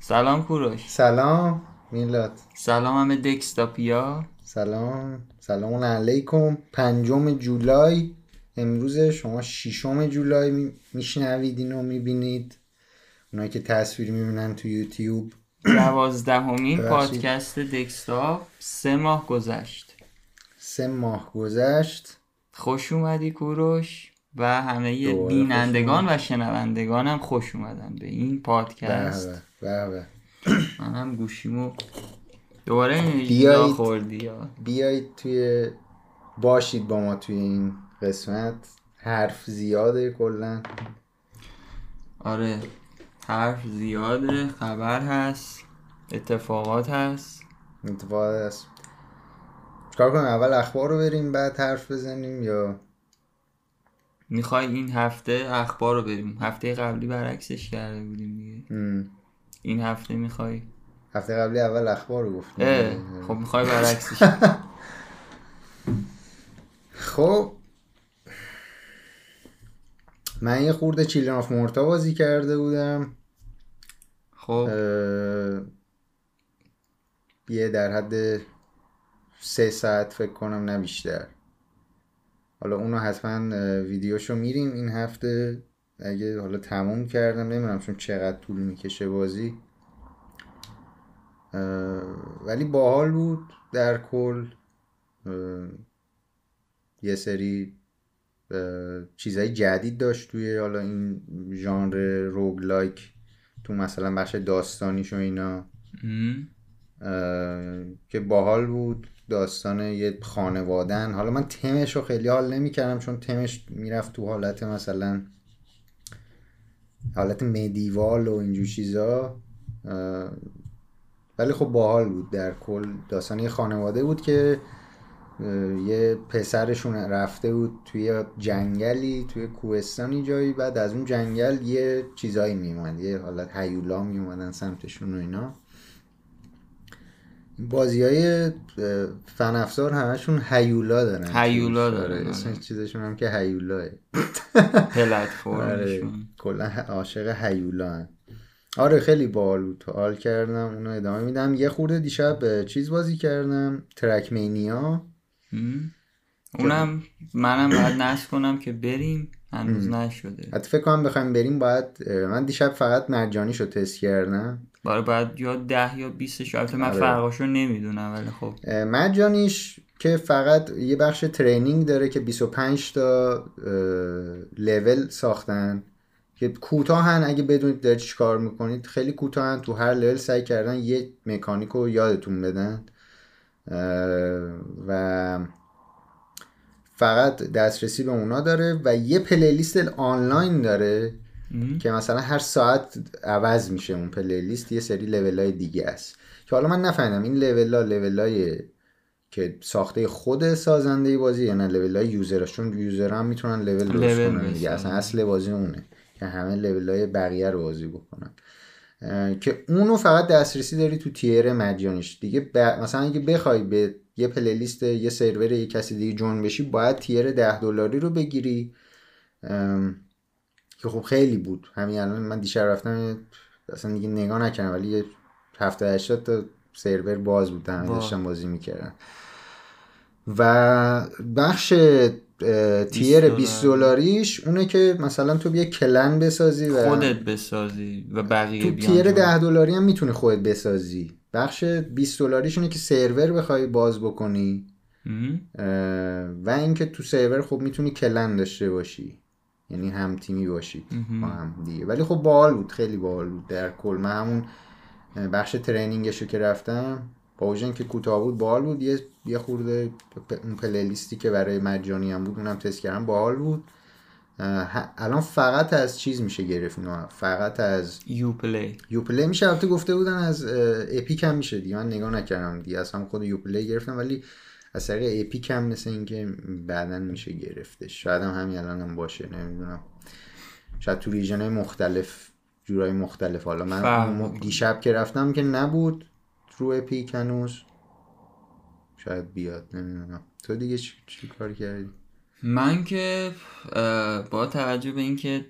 سلام کوروش. سلام میلاد. سلام همه دکستاپیا سلام سلام علیکم. پنجم جولای. امروز شما ششم جولای میشنوید اینو می‌بینید. اونایی که تصویر می‌بینن تو یوتیوب. دوازدهمین. پادکست دکستاپ سه ماه گذشت. سه ماه گذشت. خوش اومدی کوروش. و همه بینندگان و شنوندگان هم خوش اومدن به این پادکست. بله بله منم گوشیمو دوباره بیایید. خوردی یا بیایید توی باشید با ما توی این قسمت. حرف زیاده کلا. آره حرف زیاده خبر هست اتفاقات هست. اتفاق است چکار کنیم اول اخبار رو بریم بعد حرف بزنیم یا می‌خوای این هفته اخبار رو بریم. هفته قبلی برعکسش کرده بودیم دیگه. این هفته می‌خوای؟ هفته قبلی اول اخبار رو گفتیم. اه خب می‌خوای برعکسش. خب. من یه خورده چیلن آف مورتا بازی کرده بودم. خب. اه، یه در حد سه ساعت فکر کنم نه بیشتر. حالا اونو حتما ویدیوشو میریم این هفته. اگه حالا تموم کردم نمی‌دونم چون چقدر طول می‌کشه بازی. ولی باحال بود در کل. یه سری اه، چیزای جدید داشت توی حالا این ژانر روگلایک. تو مثلا بخش داستانیش و اینا. که باحال بود. داستان یه خانوادن حالا من تمش رو خیلی حال نمی‌کردم چون تمش می‌رفت تو حالت مثلا حالت مدیوال و اینجور چیزا ولی خب باحال بود در کل. داستان یه خانواده بود که یه پسرشون رفته بود توی جنگلی توی کوهستانی جایی. بعد از اون جنگل یه چیزایی میومد یه حالت هیولا میومدن سمتشون و اینا. بازی های فن افزار همشون هیولا دارن هیولا توش. دارن، آره، آره. اسم چیزشون هم که هیولاه آره پلتفرمشون کلا عاشق هیولا هن. آره خیلی باحال بود حال کردم اونو ادامه میدم یه خورده دیشب چیز بازی کردم ترک مینیا م. اونم منم باید نصب کنم که بریم هنوز نشده. حتی فکر کنم بخوایم بریم باید من دیشب فقط مرجانیشو تست کردم. باره باید یا ده یا بیستش البته من آره. فرقاشو نمی‌دونم ولی خب. اه، مجانیش که فقط یه بخش ترینینگ داره که 25 تا لول ساختن. که کوتاهن اگه بدونید دارید چی کار می‌کنید خیلی کوتاهن. تو هر لول سعی کردن یه مکانیک رو یادتون بدن. و فقط دسترسی به اونا داره و یه playlist آنلاین داره م. که مثلا هر ساعت عوض میشه اون playlist یه سری لول های دیگه است. که حالا من نفهمیدم این لول ها لول های که ساخته خود سازنده بازی یا نه level های user چون user هم می‌تونن لول درست کنن دیگه. اصلا اصل بازی اونه که همه لول های بقیه رو بازی بکنن. که اونو فقط دسترسی داری تو تیر مجانیش. دیگه ب... مثلا اگه بخوای به یه پلیلیست یه سرور یه کسی دیگه جون بشی باید تیر ده دلاری رو بگیری. که خب خیلی بود. همین الان من دیشب رفتم اصلا دیگه نگاه نکردم ولی یه هفته 80 تا سرور باز بود همه واو. داشتن بازی می‌کردن و بخش تیر 20 20 دلاریش اونه که مثلا تو بیا کلن بسازی و خودت بسازی و بقیه تو تیر جلو. 10 دلاری هم می‌تونی خودت بسازی. بخش 20 دلاریشونه که سرور بخوای باز بکنی. و اینکه تو سرور خب می‌تونی کلن داشته باشی. یعنی هم تیمی باشید مهم. با هم دیگه. ولی خب باحال بود. خیلی باحال بود در کل. من همون بخش ترینینگشو که رفتم با که کوتاه بود باحال بود. یه یه خورده اون playlist ی که برای مجانی هم بود اونم تست کردم باحال بود. الان فقط از چیز میشه گرفت اینو فقط از Uplay Uplay میشه. البته گفته بودن از Epic هم میشه دیگه. من نگاه نکردم دیگه. هم خود Uplay گرفتم ولی از طریق Epic هم مثل اینکه بعدا میشه گرفتش. شاید هم همین الان هم باشه نمی‌دونم. شاید تو region های مختلف جورای مختلف. حالا من می‌کنه. دیشب که رفتم که نبود رو اپیک هنوز. شاید بیاد نمی‌دونم. تو دیگه چی, چی کار کردی؟ من که با توجه به اینکه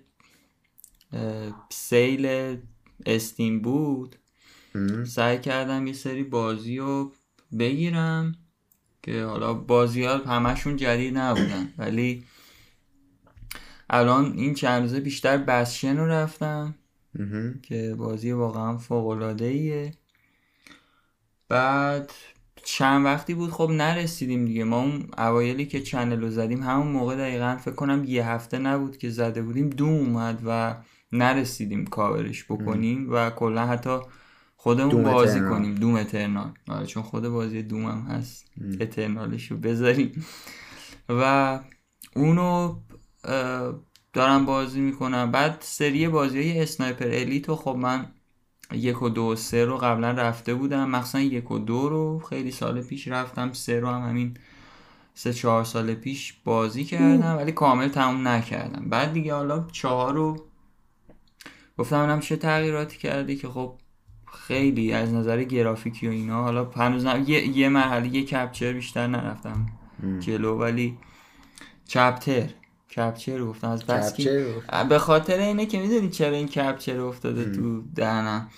سیل استیم بود. سعی کردم یه سری بازی رو بگیرم که حالا بازی ها همشون جدید نبودن ولی الان این چند روزه بیشتر بسشن رو رفتم. که بازی واقعا فوق ایه بعد چند وقتی بود خب نرسیدیم دیگه. ما اون اوایلی که چنل رو زدیم همون موقع دقیقا فکر کنم یه هفته نبود که زده بودیم. دوم اومد و نرسیدیم کاورش بکنیم و کلا حتی خودمون بازی اترنال. کنیم. دوم اترنال. آره چون خود بازی دوم هم هست. اترنالش رو بذاریم. و اونو دارم بازی می‌کنم. بعد سری بازی های اسنایپر الیت خب من یک و دو و سه رو قبلا رفته بودم. مخصوصا یک و دو رو خیلی سال پیش رفتم. سه رو هم همین سه چهار سال پیش بازی کردم ولی کامل تموم نکردم. بعد دیگه حالا چهار رو گفتم ببینم چه تغییراتی کردی که خب خیلی از نظر گرافیکی و اینا. حالا هنوز نه- یه, یه مرحله یه کپچر بیشتر نرفتم. جلو ولی chapter. capture گفتم از بس به خاطر اینه که می‌دونی چرا این capture افتاده تو دهنم.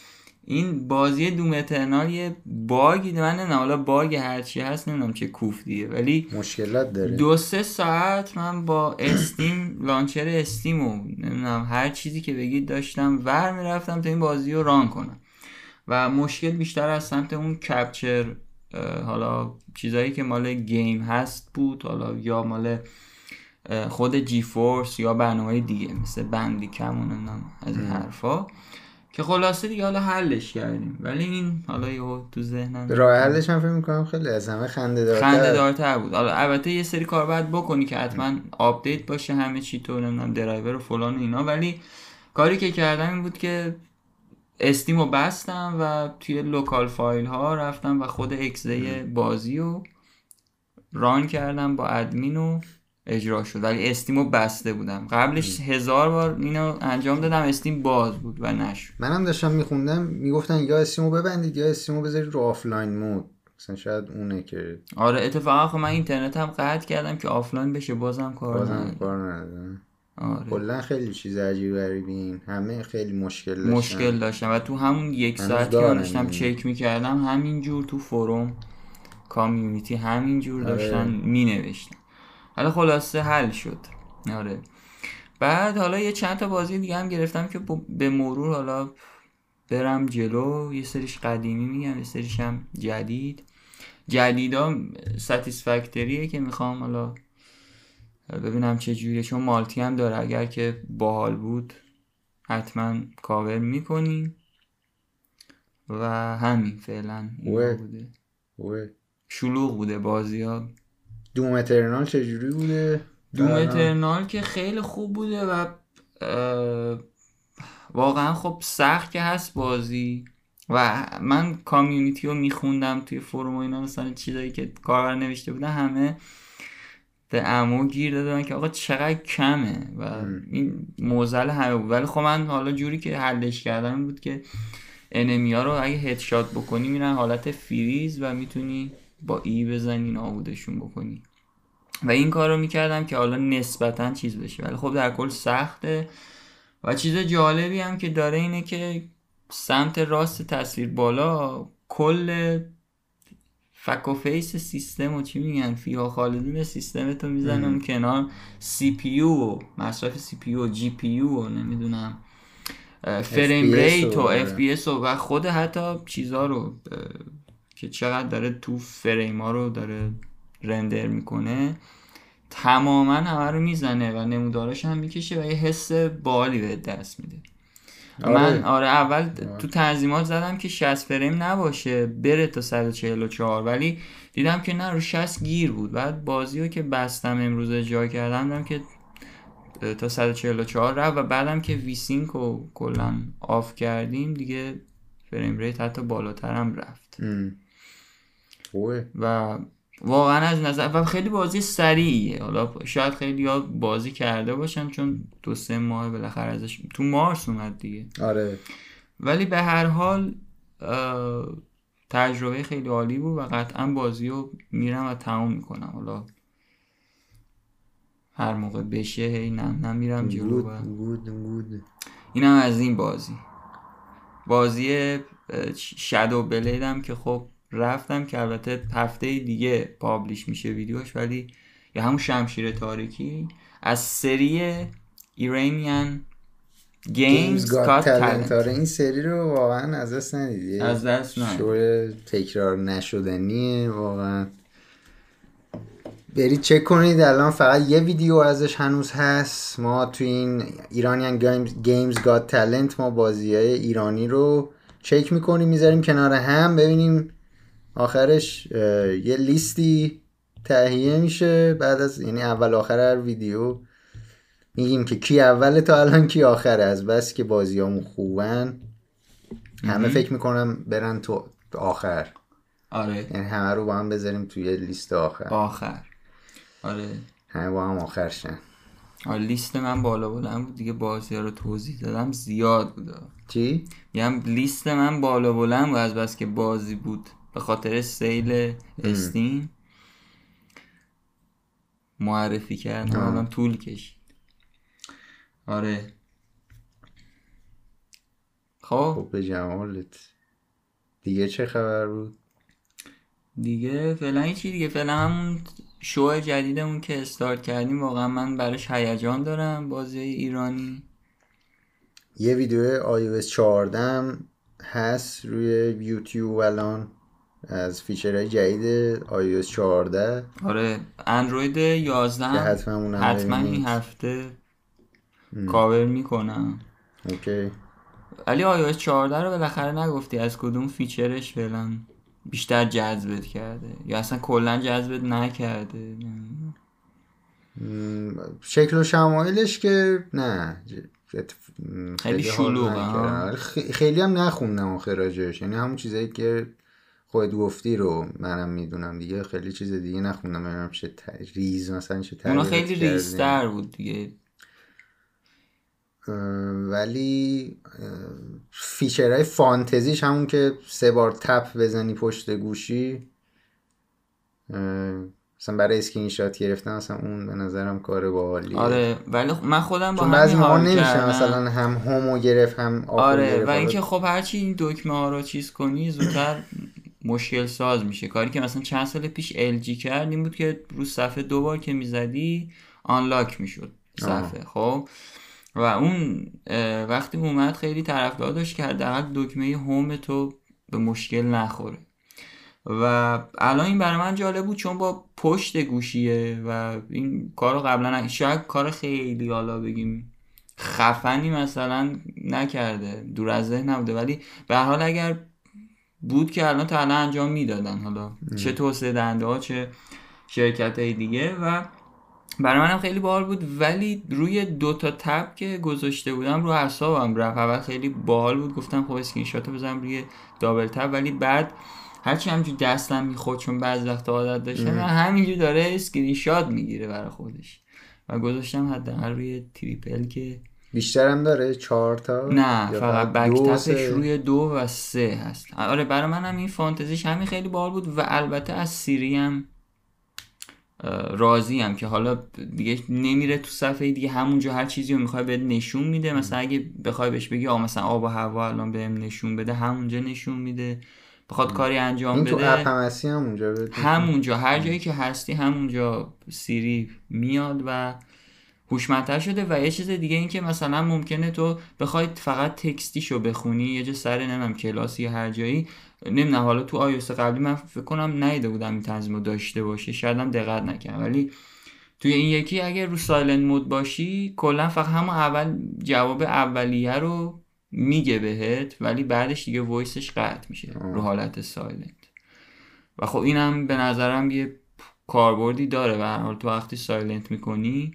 این بازی Doom Eternal یه bug ی من نمی‌دونم حالا bug هرچی هست نمی‌دونم چه کوفتیه ولی مشکلات داره. دو سه ساعت من با Steam launcher Steam و نمی‌دونم هر چیزی که بگید داشتم ور می‌رفتم تا این بازی رو run کنم. و مشکل بیشتر از سمت اون capture حالا چیزایی که مال game هست بود حالا یا مال خود GeForce یا برنامه دیگه مثل Bandicam و نمی‌دونم از این حرفا که خلاصه دیگه حالا حلش کردیم. ولی این حالا یهو تو ذهنم راه حلش من فکر می‌کنم خیلی از همه خنده دارتر خنده دارتر بود. حالا البته یه سری کار باید بکنی که حتما update باشه همه چی تو نمی‌دونم درایور و فلان و اینا. ولی کاری که کردم این بود که Steam رو بستم و توی local file ها رفتم و خود exe بازی رو run کردم با ادمین و اجرا شد. ولی Steam رو بسته بودم. قبلش هزار بار اینو انجام دادم Steam باز بود و نشد. منم داشتم میخوندم می‌گفتن یا Steam و ببندید یا Steam و بذارید رو offline mode. مثلا شاید اونه که آره اتفاقا خب من اینترنت هم قطع کردم که آفلاین بشه بازم کار بازم. کار نداره آره. کلا خیلی چیز عجیب غریبین همه خیلی مشکل داشتن. مشکل داشتم و تو همون یک ساعت که داشتم. چک می‌کردم همینجور تو فروم کامیونیتی همینجور آره. داشتن مینوشتن. حالا خلاصه حل شد. آره. بعد حالا یه چند تا بازی دیگه هم گرفتم که ب- به مرور حالا برم جلو. یه سریش قدیمی میگم یه سریش هم جدید. جدیدا ستیسفکتریه که می‌خوام حالا ببینم چه جوریه. چون مالتی هم داره. اگر که باحال بود حتما کاور می‌کنیم. و همین فعلا. بوده. شلوغ بوده بازی ها دوم اترنال چجوری بوده؟ دوم؟ اترنال که خیلی خوب بوده و واقعا خب سخت که هست بازی. و من community رو میخوندم توی forum و اینا مثلا چیزایی که کاربر نوشته بودن همه به ammo گیر دادن که آقا چقدر کمه و این معضل همه بود. ولی خب من حالا جوری که حلش کردم این بود که enemy ها رو اگه headshot بکنی میرن حالت فریز و می‌تونی با E بزنی نابودشون بکنی. و این کار رو می‌کردم که حالا نسبتا چیز بشه. ولی خب در کل سخته. و چیز جالبی هم که داره اینه که سمت راست تصویر بالا کل فک و فیس سیستم و چی میگن؟ فیها خالدون سیستم تو می‌زنه اون کنار CPU و مصرف CPU و GPU و نمی‌دونم frame rate و FPS و خود حتی چیزا رو که چقدر داره تو فریم ها رو داره render می‌کنه تماما همه رو می‌زنه و نموداراش هم می‌کشه و یه حس باحالی به دست میده. آره. من آره اول تو تنظیمات زدم که 60 فریم نباشه بره تا 144 ولی دیدم که نه رو 60 گیر بود. بعد بازی رو که بستم امروز اجرا کردم دیدم که تا 144 رفت و بعدم که VSync رو کلا off کردیم دیگه frame rate حتی بالاتر هم رفت. و واقعا از نظر و خیلی بازی سریعیه. حالا شاید خیلی ها بازی کرده باشن چون دو سه ماه بالاخره ازش تو مارس اومد دیگه. آره. ولی به هر حال تجربه خیلی عالی بود و قطعا بازی رو میرم و تموم می‌کنم. حالا هر موقع بشه هی نم نم میرم جلو و گود اینم از این بازی. بازی Shadow Blade م که خب رفتم که البته هفته دیگه publish میشه ویدیوش ولی یا همون شمشیر تاریکی از سری Iranian Games Got Talent این سری رو واقعا از دست ندیدی. از دست نه تکرار نشدنیه واقعا. برید چک کنید الان فقط یه ویدیو ازش هنوز هست. ما تو این ایرانیان گیمز گات تالنت ما بازی های ایرانی رو چک می‌کنیم می‌ذاریم کنار هم. ببینیم آخرش یه لیستی تهیه میشه بعد از یعنی اول آخر هر ویدیو. میگیم که کی اول تا الان کی آخره از بس که بازیامون خوبن. همه فکر می‌کنم برن تو آخر. آره. یعنی همه رو با هم بذاریم توی لیست آخر. آخر. آره. همه با هم آخر شن. آره لیست من بالا بلند بود دیگه بازی ها رو توضیح دادم. زیاد بود. چی؟ یعنی لیست من بالا بلند بود. از بس که بازی بود. به خاطر سیل استیم معرفی کردم. الان طول کشید. آره. خب. خب به جمالت. دیگه چه خبر بود؟ دیگه فعلا چی دیگه. فعلا همون شو جدیدمون که استارت کردیم واقعا من براش هیجان دارم. بازی ایرانی. یه ویدیو iOS 14 هست روی یوتیوب الان. از feature های جدید iOS 14 آره اندروید 11 که حتما حتما این هفته کاور می‌کنم. اوکی. ولی iOS 14 رو بالاخره نگفتی از کدوم feature ش فعلا بیشتر جذبت کرده؟ یا اصلا کلا جذبت نکرده؟ شکل و شمایلش که نه. خیلی شلوغه خیلی هم نخوندم آخه راجعش. یعنی همون چیزایی که خودت گفتی رو منم می‌دونم دیگه خیلی چیز دیگه نخوندم. ببینم چه ریز مثلا چه اونا خیلی ریزتر بود دیگه. ولی feature های فانتزیش همون که سه بار tap بزنی پشت گوشی مثلا برای اسکرین شات گرفتن مثلا اون به نظرم کار باحالیه. آره ولی من خودم با بعضی موقع نمیشه مثلا هم هومو گرفت هم آره و اینکه خب هرچی این دکمه ها رو چیز کنی زودتر مشکل ساز میشه. کاری که مثلا چند سال پیش LG کرد این بود که رو صفحه دوبار که می‌زدی unlock می‌شد صفحه خب؟ و اون وقتی اومد خیلی طرفدار داشت که حداقل دکمه هوم تو به مشکل نخوره. و الان این برای من جالب بود چون با پشت گوشیه و این کار رو قبلا شاید کار خیلی حالا بگیم خفنی مثلا نکرده دور از ذهن نبوده. ولی به حال اگر بود که الان تا الان انجام می‌دادن. حالا چه توسعه دهنده ها چه شرکت های دیگه و برای منم خیلی باحال بود. ولی روی دو تا tap که گذاشته بودم رو اعصابم رفت. اول خیلی باحال بود. گفتم خب اسکرین شات بزنم روی double tap. ولی بعد هرچی همجور دستم می‌خورد چون بعض وقت عادت داشتم همینجور داره اسکرین شات می‌گیره برای خودش. و گذاشتم حداقل روی triple که بیشتر هم داره؟ چهار تا؟ نه فقط back روی دو و سه هست. آره برای منم این فانتزیش همین خیلی باحال بود و البته از سیری هم راضی هم که حالا دیگه نمیره تو صفحه دیگه همونجا هر چیزی رو می‌خوای بهت نشون میده. مثلا اگه بخوای بهش بگی آ مثلا آب و هوا الان بهم نشون بده همونجا نشون میده. بخواد کاری انجام این بده. تو اپ هم همونجا بده همونجا هر جایی که هستی همونجا سیری میاد و هوشمندتر شده و یه چیز دیگه این که مثلا ممکنه تو بخوای فقط تکستیشو بخونی یه جا سر نمیم کلاسی یا هر جایی نمی‌دونم حالا تو iOS قبلی من فکر کنم ندیده بودم این تنظیم رو داشته باشه شاید هم دقت نکردم. ولی توی این یکی اگر رو silent mode باشی کلا فقط همون اول جواب اولیه رو میگه بهت ولی بعدش دیگه وایسش قطع میشه رو حالت silent. و خب اینم به نظرم یه کاربردی داره و حال تو وقتی silent می‌کنی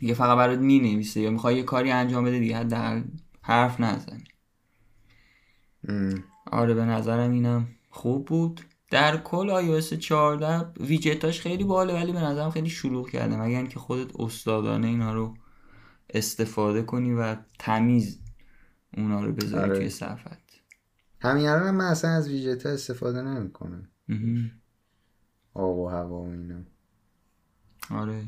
دیگه فقط برات می‌نویسه یا می‌خوای یه کاری انجام بده دیگه حداقل حرف نزنی آره به نظرم اینم خوب بود. در کل iOS 14 ویجتاش خیلی باله ولی به نظرم خیلی شلوغ کرده. مگر اینکه خودت استادانه اینا رو استفاده کنی و تمیز اونا رو بذاری آره. توی صفحت. همین الان من اصلا از ویجت استفاده نمی‌کنم. آب و هوا و اینا. آره.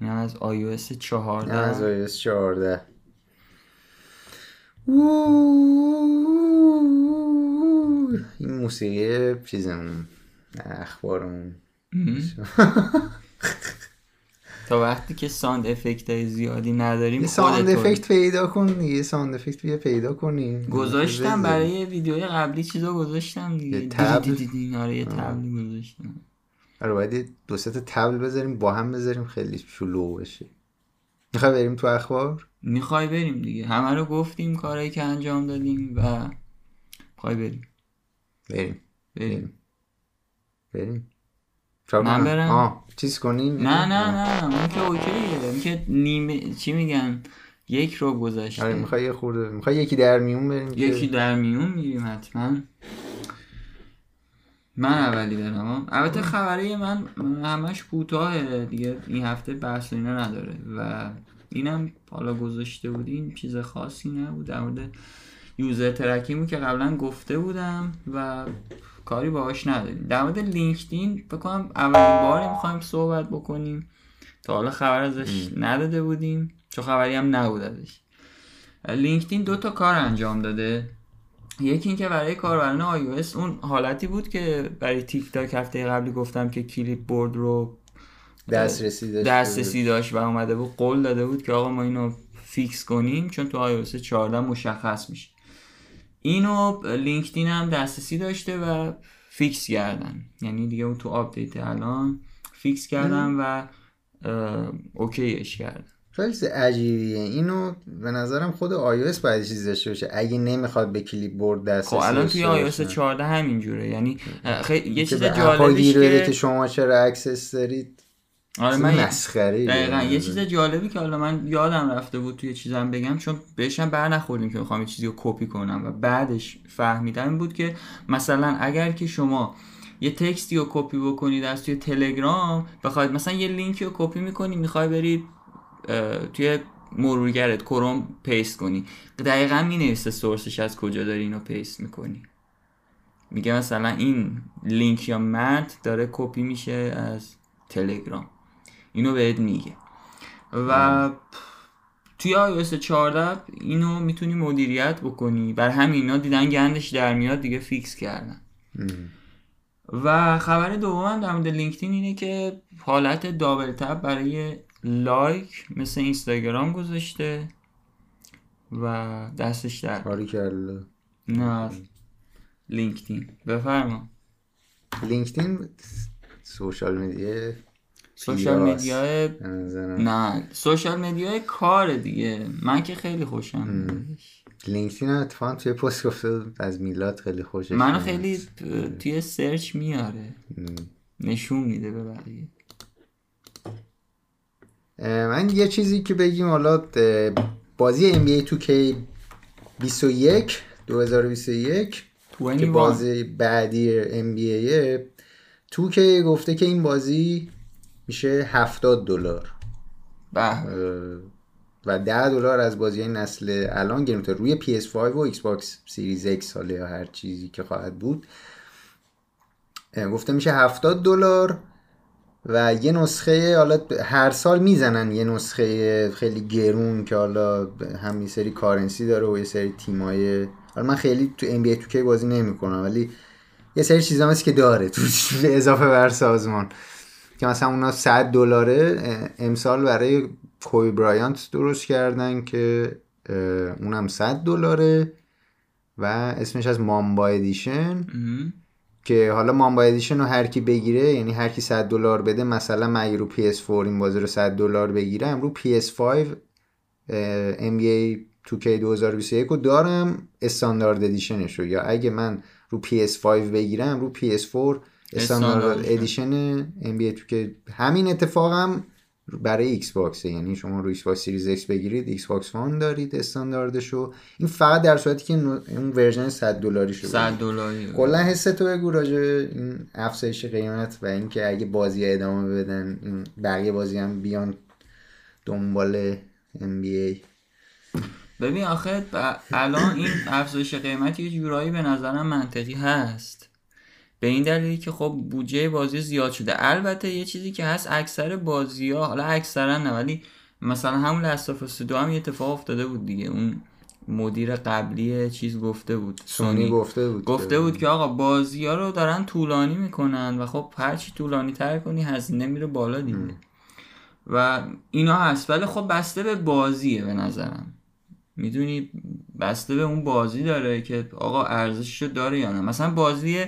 این از iOS 14 از iOS 14 این موسیقی چیزمون اخبارمون. تا وقتی که ساند افکت های زیادی نداریم ساند افکت پیدا کن یه ساند افکت بیا پیدا کنیم گذاشتم. برای ویدیوی قبلی چیزا گذاشتم دیگه. یه تبل؟ آره گذاشتم. آره باید دو سه تا تبل بذاریم با هم بذاریم خیلی شلوغ بشه. می‌خوای بریم تو اخبار؟ می‌خوای بریم دیگه. همه رو گفتیم کارایی که انجام دادیم و می‌خوای بریم. بریم. بریم. بریم. من؟ برم؟ آه چیز کنیم؟ نه نه نه اون که اوکیه اون که نیمه چی میگن؟ یک رو گذاشته آره می‌خوای یه خورده می‌خوای یکی در میون بریم یکی در میون میریم حتما. من اولی برم. البته خبری من همش کوتاهه دیگه. این هفته بحث اینا نداره. و اینم حالا گذاشته بودیم چیز خاصی نبود. در مورد user tracking که قبلا گفته بودم و کاری باهاش نداریم. در مورد لینکدین بکنم اولین باری می‌خوایم صحبت بکنیم. تا حالا خبر ازش نداده بودیم. چون خبری هم نبود ازش. لینکدین دو تا کار انجام داده. یکی اینکه برای کاربران iOS اون حالتی بود که برای تیک تاک هفته قبلی گفتم که clipboard رو دسترسی داشته دسترسی داشت و اومده بود قول داده بود که آقا ما اینو fix کنیم چون تو iOS 14 مشخص میشه. اینو لینکدین هم دسترسی داشته و fix کردن. یعنی دیگه اون تو update الان fix کردن و okayش کردن. چیز عجیبیه. اینو به نظرم خود iOS باید چیز داشته باشه. اگه نمی‌خواد به clipboard خب دسترسی الان توی iOS باشه. 14 همینجوره. یعنی خیلی یه چیز بده که که شما چرا access دارید. آره من مسخره دقیقا یه چیز جالبی که حالا من یادم رفته بود توی چیزم بگم چون بهشم بر نخوردیم که می‌خوام یه چیزی رو کپی کنم و بعدش فهمیدم این بود که مثلا اگر که شما یه textی رو کپی بکنید از توی تلگرام بخواید مثلا یه لینکی رو کپی می‌کنی می‌خوای بری توی مرورگرت کروم paste کنی. دقیقا می‌نویسه sourceش از کجا داری اینو paste می‌کنی. میگه مثلا این لینک یا متن داره کپی میشه از تلگرام. اینو بهت میگه. و توی iOS 14 اینو می‌تونی مدیریت بکنی. برا همینا دیدن گندش در میاد دیگه fix کردن. و خبر دومم در مورد لینکدین اینه که حالت double tap برای لایک مثل اینستاگرام گذاشته و دستش در کاری کرده. نه. لینکدین. بفرما. لینکدین سوشال میدیا سوشال. میدیا. نه سوشال میدیا کار دیگه. من که خیلی خوشم. لینکدین اتفاقا توی پست گفته از میلاد خیلی خوشش منو. خیلی توی سرچ میاره. نشون میده به بقیه. من یه چیزی که بگیم حالا بازی NBA 2K 21 2021 که 21 بازی بعدی NBA 2K گفته که این بازی میشه 70 دلار. و 10 دلار از بازی نسل الان گرفته. روی PS5 و Xbox Series X حالا یا هر چیزی که خواهد بود. گفته میشه 70 دلار. و یه نسخه حالا هر سال می‌زنن یه نسخه خیلی گرون که حالا هم یه سری کارنسی داره و یه سری تیمای حالا من خیلی تو NBA 2K بازی نمی‌کنم ولی یه سری چیزا هست که داره تو اضافه بر سازمان که مثلا اونا 100 دلاره امسال برای کوی برایانت درست کردن که اونم 100 دلاره و اسمش از Mamba Edition. که حالا Mamba Edition رو هر کی بگیره یعنی هر کی 100 دلار بده مثلا من اگه رو PS4 این بازی رو 100 دلار بگیرم رو PS5 اه، NBA 2K 2021 رو دارم standard editionش رو یا اگه من رو PS5 بگیرم رو PS4 standard. edition NBA 2K همین اتفاقم برای Xboxه یعنی شما رو Xbox Series X بگیرید Xbox One دارید استانداردشو. این فقط در صورتی که اون ورژن 100 دلاری شو 100 دلاری. کلا حس تو بگو راجع این افزایش قیمت و اینکه اگه بازی ادامه بدن این بقیه بازی هم بیان دنبال NBA ببین آخه الان این افزایش قیمت یه جورایی به نظرم منطقی هست. به این دلیلی که خب بودجه بازی زیاد شده. البته یه چیزی که هست اکثر بازی ها حالا اکثرا نه ولی مثلا همون لستافاس دو هم یه اتفاق افتاده بود دیگه. اون مدیر قبلی چیز گفته بود سونی گفته بود گفته بود که آقا بازی ها رو دارن طولانی می‌کنن و خب هرچی طولانی تر کنی هزینه میره بالا دیگه. و اینا هست. ولی خب بسته به بازیه به نظرم. می‌دونی بسته به اون بازی داره که آقا ارزششو داره یا نه. مثلا بازی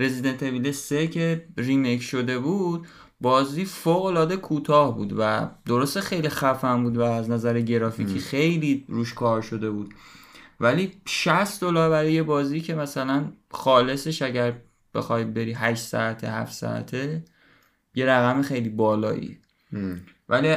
رزیدنت اویل 3 که ریمیک شده بود بازی فوق العاده کوتاه بود و درسته خیلی خفن بود و از نظر گرافیکی خیلی روش کار شده بود. ولی 60 دلار برای یه بازی که مثلا خالصش اگر بخوای بری 8 ساعته 7 ساعته یه رقم خیلی بالایی. ولی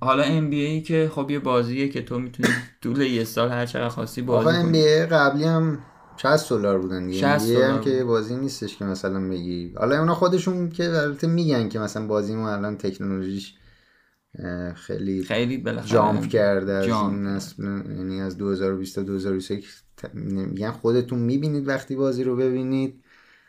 حالا ام بی ای که خب یه بازیه که تو می‌تونی طول یه سال هر چقدر خواستی بازی آقا ام بی ای قبلی هم 60 دلار بودن دیگه. 60 NBA هم که بازی نیستش که مثلا بگی. حالا اونا خودشون که البته میگن که مثلا بازی ما الان تکنولوژیش خیلی خیلی جامپ کرده از این نسل یعنی از 2020 تا 2021 ت- میگن خودتون می‌بینید وقتی بازی رو ببینید.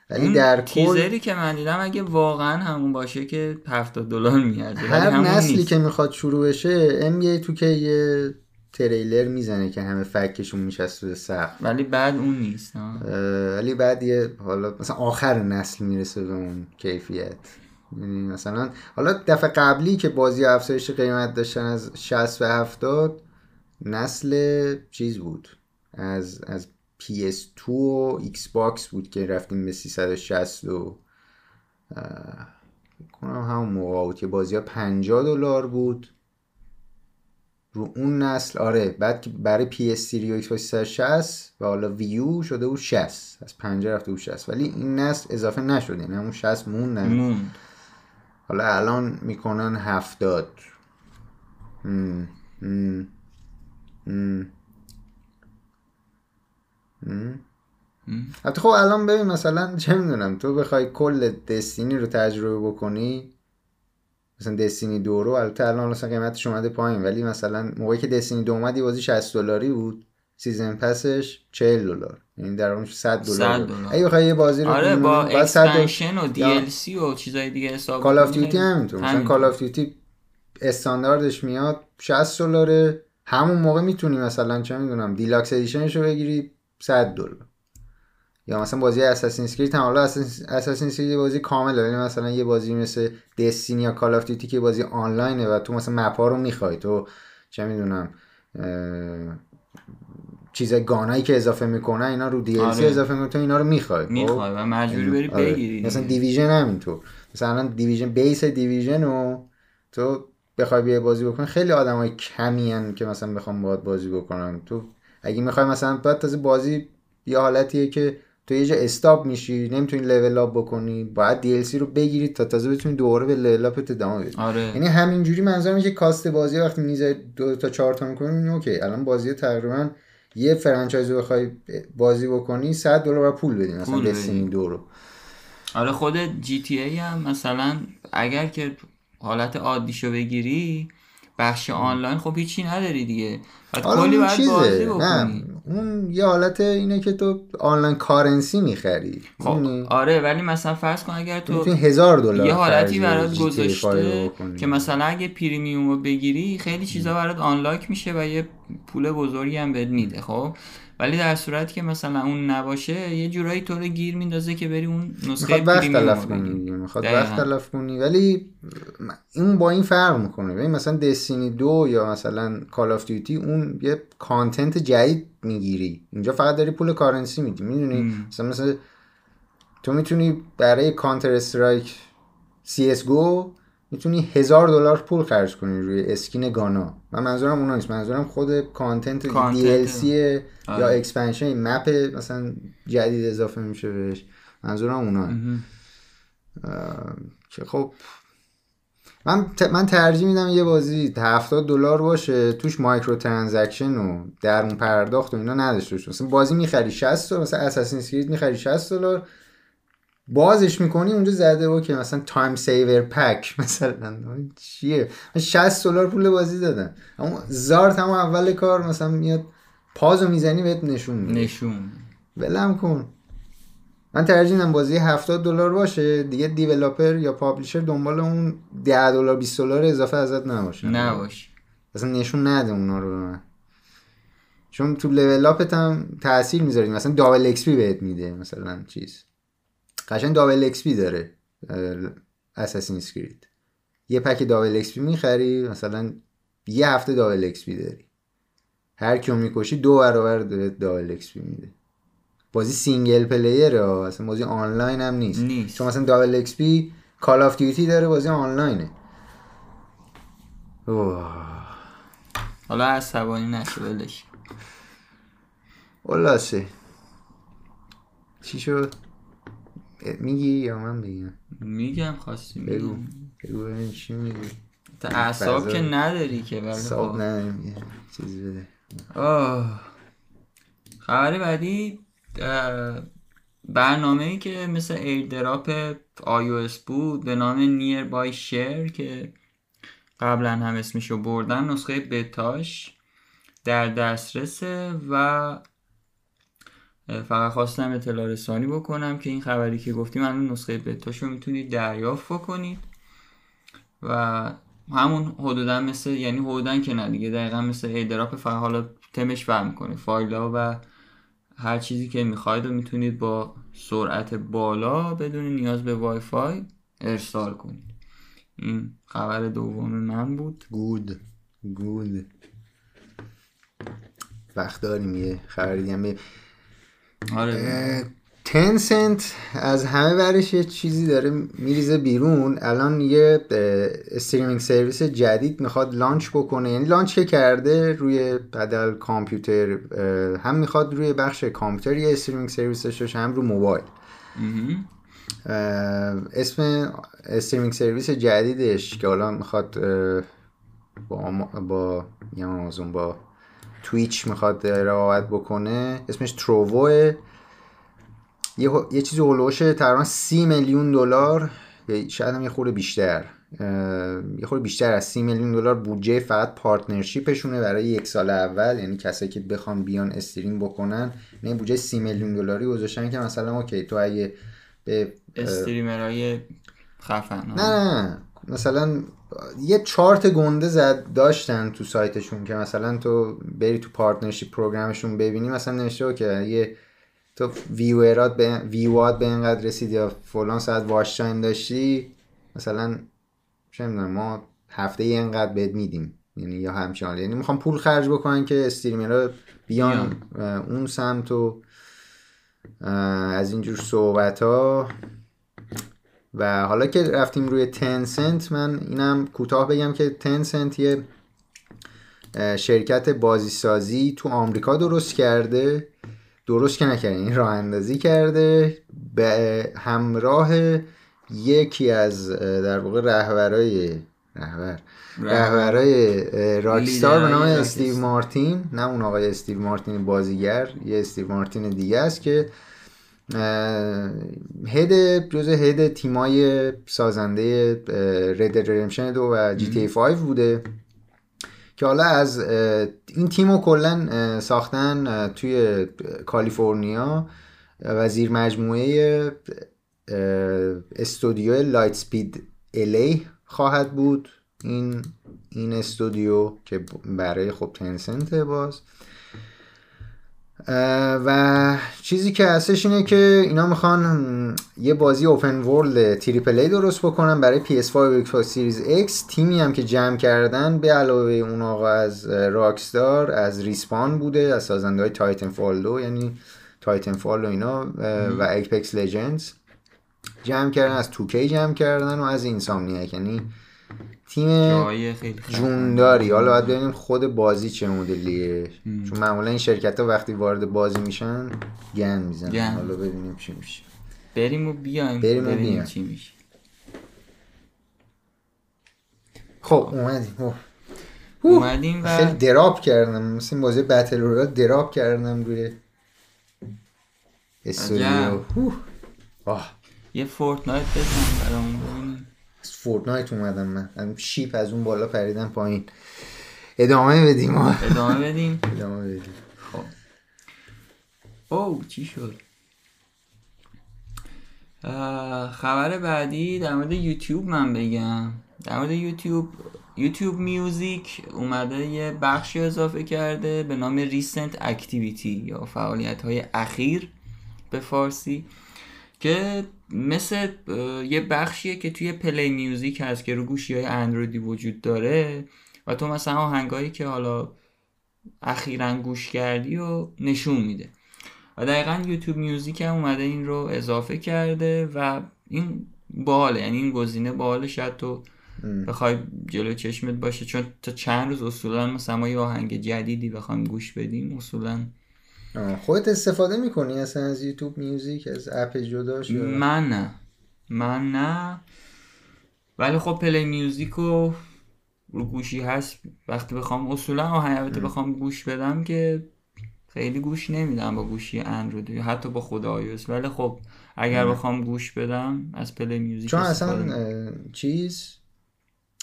ولی در کل تیزری که من دیدم اگه واقعا همون باشه که 70 دلار میارزه ولی هر نسلی نیست. که می‌خواد شروع بشه ام تو که یه تریلر می‌زنه که همه فکشون میشست روی سقف. ولی بعد اون نیست ولی بعد یه حالا مثلا آخر نسل می‌رسه به اون کیفیت. یعنی مثلا حالا دفعه قبلی که بازی افزایش قیمت داشتن از 60 و 70 نسل چیز بود. از از PS2 و Xbox بود که رفتیم به 360 و کنم همون موقع بود که بازی ها 50 دلار بود. رو اون نسل آره بعد که برای PS3 و Xbox 360 و حالا Wii U شده بود 60 از 50 رفته بود 60 ولی این نسل اضافه نشد یعنی همون 60 موندن موند. حالا الان می‌کنن 70 هم، هم، هم. هم. حتی خب الان ببین مثلا چه می‌دونم تو بخوای کل Destiny رو تجربه بکنی مثلا Destiny دو رو البته الان مثلا قیمتش اومده پایین ولی مثلا موقعی که Destiny دو اومد یه بازی 60 دلاری بود. season passش 40 دلار. یعنی در اون 100 100 دلار. اگه بخوای یه بازی رو آره با باید 100 دلار. expansion و DLC و چیزای دیگه حساب کال آف کنی دیوتی همینطور. مثلا. کال آف دیوتی استانداردش میاد 60 دلاره. همون موقع می‌تونی مثلا چه می‌دونم دیلاکس ادیشنش رو بگیری 100 دلار. یا مثلا بازی اساسین اسکرید هم حالا اساسین اسکرید بازی کامله ولی مثلا یه بازی مثل دستینی یا کال آف دیوتی که بازی آنلاینه و تو مثلا مپ ها رو می‌خوای تو چه می‌دونم چیزای گانایی که اضافه می‌کنن اینا رو دی آره. اضافه می‌کنن تو اینا رو می‌خوای خب؟ می‌خوای و مجبوری بری آره. بگیری مثلا دیگه. دیویژن همینطور مثلا Division base Division رو تو بخوای بیای بازی بکنی خیلی آدمای کمی هن که مثلا بخوام باهات بازی بکنن تو اگه می‌خوای مثلا باید تازه بازی یه حالتیه که تو یه جا stop میشی نمی‌تونی level up بکنی باید DLC رو بگیری تا تازه بتونی دوباره به level up ت ادامه بدی. آره. یعنی همینجوری منظورم که cost بازی وقتی می‌ذاری دو تا چهار تا می‌کنی اوکی الان بازی تقریبا یه franchise رو بخوای بازی بکنی 100 دلار باید پول بدی مثلا. Destiny دو رو. آره خود جی تی ای هم مثلا اگر که حالت عادیشو بگیری بخش آنلاین خب هیچی نداری دیگه. بعد حالا کلی باید بازی بکنی. اون یه حالت اینه که تو آنلاین کارنسی می‌خری. خب آره ولی مثلا فرض کن اگر تو هزار دلار یه حالتی برات گذاشته. که مثلا اگه پریمیوم رو بگیری خیلی چیزا برات آنلاک میشه و یه پول بزرگی هم بهت میده خب؟ ولی در صورتی که مثلا اون نباشه یه جورایی تو رو گیر میندازه که بری اون نسخه می‌خواد وقت تلف کنی. می‌خواد. وقت تلف کنی. ولی این با این فرق می‌کنه. ببین مثلا Destiny دو یا مثلا Call of Duty اون یه content جدید می‌گیری. اینجا فقط داری پول currency میدی. می‌دونی؟ مثلا مثلا تو می‌تونی برای Counter-Strike CS:GO می‌تونی هزار دلار پول خرج کنی روی skin gun ا. من منظورم اونا نیست. منظورم خود content DLC یا آره. expansion map مثلا جدید اضافه میشه بهش. منظورم اونا. که خب من ت- من ترجیح میدم یه بازی 70 دلار باشه توش microtransaction و درون پرداخت و اینا نداشته باشه. مثلا بازی می‌خری 60 دلار مثلا Assassin's Creed می‌خری 60 دلار بازش می‌کنی اونجا زده و که مثلا time saver pack مثلا چیه؟ من 60 دلار پول بازی دادم. اما زارت هم اول کار مثلا میاد pause و می‌زنی بهت نشون میده. نشون. ولم کن. من ترجیح میدم بازی 70 دلار باشه دیگه developer یا publisher دنبال اون 10 دلار 20 دلار اضافه ازت نباشه. نباش اصلا نشون نده اونا رو به من. چون تو level up ت هم تاثیر می‌ذاری مثلا double XP بهت میده مثلا چیز. قشنگ double XP داره Assassin's Creed یه pack double XP می‌خری مثلا یه هفته double XP داری. هر کیو می‌کشی دو برابر double XP میده. بازی single player ه اصلا بازی آنلاین هم نیست. نیست. چون مثلا double XP Call of Duty داره بازی آنلاینه. اوه. حالا عصبانی نشو ولش خلاصه. چی شد؟ میگی یا من بگم؟ میگم خواستی بگو. بگو چی میگی. تا اعصاب که نداری که ولی خب. نداریم یه چیزی بده. آه. خبر بعدی برنامه ای که مثل ایردراپ iOS بود به نام نیر بای شیر که قبلا هم اسمشو بردن نسخه بتاش در دسترسه و فقط خواستم اطلاع رسانی بکنم که این خبری که گفتیم الان نسخه بتاشو می‌تونید دریافت بکنید. و همون حدودا مثل یعنی حدودا که نه دیگه دقیقا مثل ایدراپ فقط حالا تمش فرق می‌کنه. فایل و هر چیزی که می‌خواید رو می‌تونید با سرعت بالا بدون نیاز به وای فای ارسال کنید. این خبر دوم من بود. گود گود وقت داریم یه خبر دیگه. آره. تنسنت از همه برش یه چیزی داره میریزه بیرون. الان یه استریمینگ سرویس جدید می‌خواد لانچ بکنه. یعنی لانچ که کرده روی بدل کامپیوتر هم می‌خواد روی بخش کامپیوتر یه استریمینگ سرویس داشته هم رو موبایل. اسم streaming service جدیدش که حالا می‌خواد با با آمازون با Twitch می‌خواد رقابت بکنه اسمش Trovo ه یه, یه چیزی هلوش تقریبا سی میلیون دلار. شاید هم یه خورده بیشتر. یه خورده بیشتر از سی میلیون دلار بودجه فقط partnership شونه برای یک سال اول. یعنی کسایی که بخوان بیان stream بکنن نه بودجه سی میلیون دلاری گذاشتن که مثلا اوکی تو اگه به streamer های خفن ها. نه نه. مثلا یه چارت گنده زد داشتن تو سایتشون که مثلا تو بری تو partnership program شون ببینی مثلا نوشته که یه تو ویورات به ویوات به اینقدر رسید یا فلان ساعت watch time داشتی مثلا چه می‌دونم ما هفته اینقدر بهت میدیم یعنی یا همچنان یعنی می‌خوام پول خرج بکنن که streamer ها بیان اون سمت و از اینجور صحبت ها و حالا که رفتیم روی تنسنت من اینم کوتاه بگم که تنسنت یه شرکت بازی سازی تو آمریکا درست کرده. درست که نکرده این راه اندازی کرده. به همراه یکی از در واقع رهبرای رهبر رهبرای راکستار به نام استیو. مارتین. نه اون آقای استیو مارتین بازیگر یه استیو مارتین دیگه است که هد جز هد تیمای سازنده رد ریدمشن دو و جی تی 5 بوده. که حالا از این تیم رو کلا ساختن توی کالیفرنیا و زیر مجموعه استودیو لایت سپید الی خواهد بود. این این استودیو که برای خب تنسنت باز. و چیزی که هستش اینه که اینا می‌خوان یه بازی open world triple A درست بکنن برای PS5 و Xbox Series X. تیمی هم که جمع کردن به علاوه اون آقا از Rockstar از Respawn بوده از سازنده های Titanfall 2 یعنی Titanfall و اینا و Apex Legends جمع کردن از 2K جمع کردن و از Insomniac یعنی تیم. جونداری. حالا باید ببینیم خود بازی چه مدلیه. چون معمولا این شرکت ها وقتی وارد بازی میشن گند می‌زنن. گند. حالا ببینیم چی میشه. بریم و بیایم. بریم و بیایم. چی میشه. خب اومدیم. اوه. اومدیم و خیلی drop کردم. مثل این بازی battle royale drop کردم روی استودیو. یه Fortnite بزن برامون. از Fortnite اومدم من. از ship از اون بالا پریدم پایین. ادامه بدیم. ادامه بدیم. ادامه بدیم. خب. او چی شد؟ خبر بعدی در مورد یوتیوب من بگم. در مورد یوتیوب YouTube Music اومده یه بخشی اضافه کرده به نام recent activity یا فعالیت های اخیر به فارسی. که مثل یه بخشیه که توی پلی میوزیک هست که رو گوشی های اندرویدی وجود داره و تو مثلا آهنگایی که حالا اخیرا گوش کردی و نشون میده. و دقیقا یوتیوب میوزیک هم اومده این رو اضافه کرده و این باله یعنی این گزینه باله. شاید تو بخوای جلو چشمت باشه چون تا چند روز اصولا مثلا ما یه آهنگ جدیدی بخوایم گوش بدیم اصولا خودت استفاده می‌کنی اصلا از YouTube Music از app جداش من نه. من نه. ولی خب Play Music رو رو گوشی هست. وقتی بخوام اصولا آهنگ بخوام گوش بدم که خیلی گوش نمیدم با گوشی اندروید حتی با خود iOS ولی خب اگر بخوام گوش بدم از Play Music چون اصلا چیز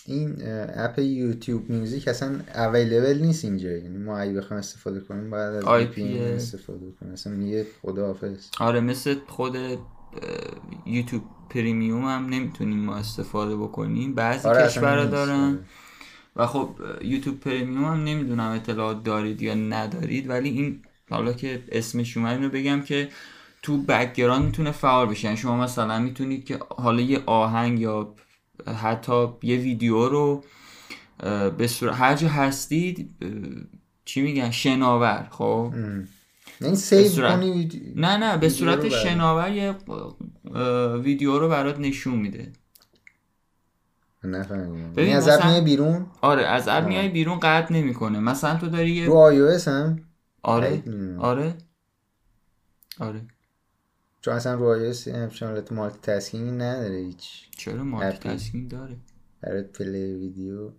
این app YouTube Music اصلا available نیست اینجا. یعنی ما اگه بخوایم استفاده کنیم باید از IP استفاده کنیم. اصلا میگه خداحافظ آره مثل خود یوتیوب Premium هم نمی‌تونیم ما استفاده بکنیم. بعضی آره کشورها دارن. و خب یوتیوب Premium هم نمی‌دونم اطلاعات دارید یا ندارید ولی این حالا که اسمش اومد اینو بگم که تو background می‌تونه فعال بشه. یعنی شما مثلا می‌تونید که حالا یه آهنگ یا حتی یه ویدیو رو به صورت هر جا هستید چی میگن؟ شناور خب؟ نه save کنی نه نه به صورت شناور یه ویدیو رو برات نشون میده. نفهمیدم. یعنی از app میای بیرون؟ آره از app میای بیرون قطع نمی‌کنه. مثلا تو داری یه رو آی او هم؟ آره. آره. آره. چون اصلا رو iOS همچنان multitasking نداره هیچ. چرا multitasking داره؟ برای پلی ویدیو.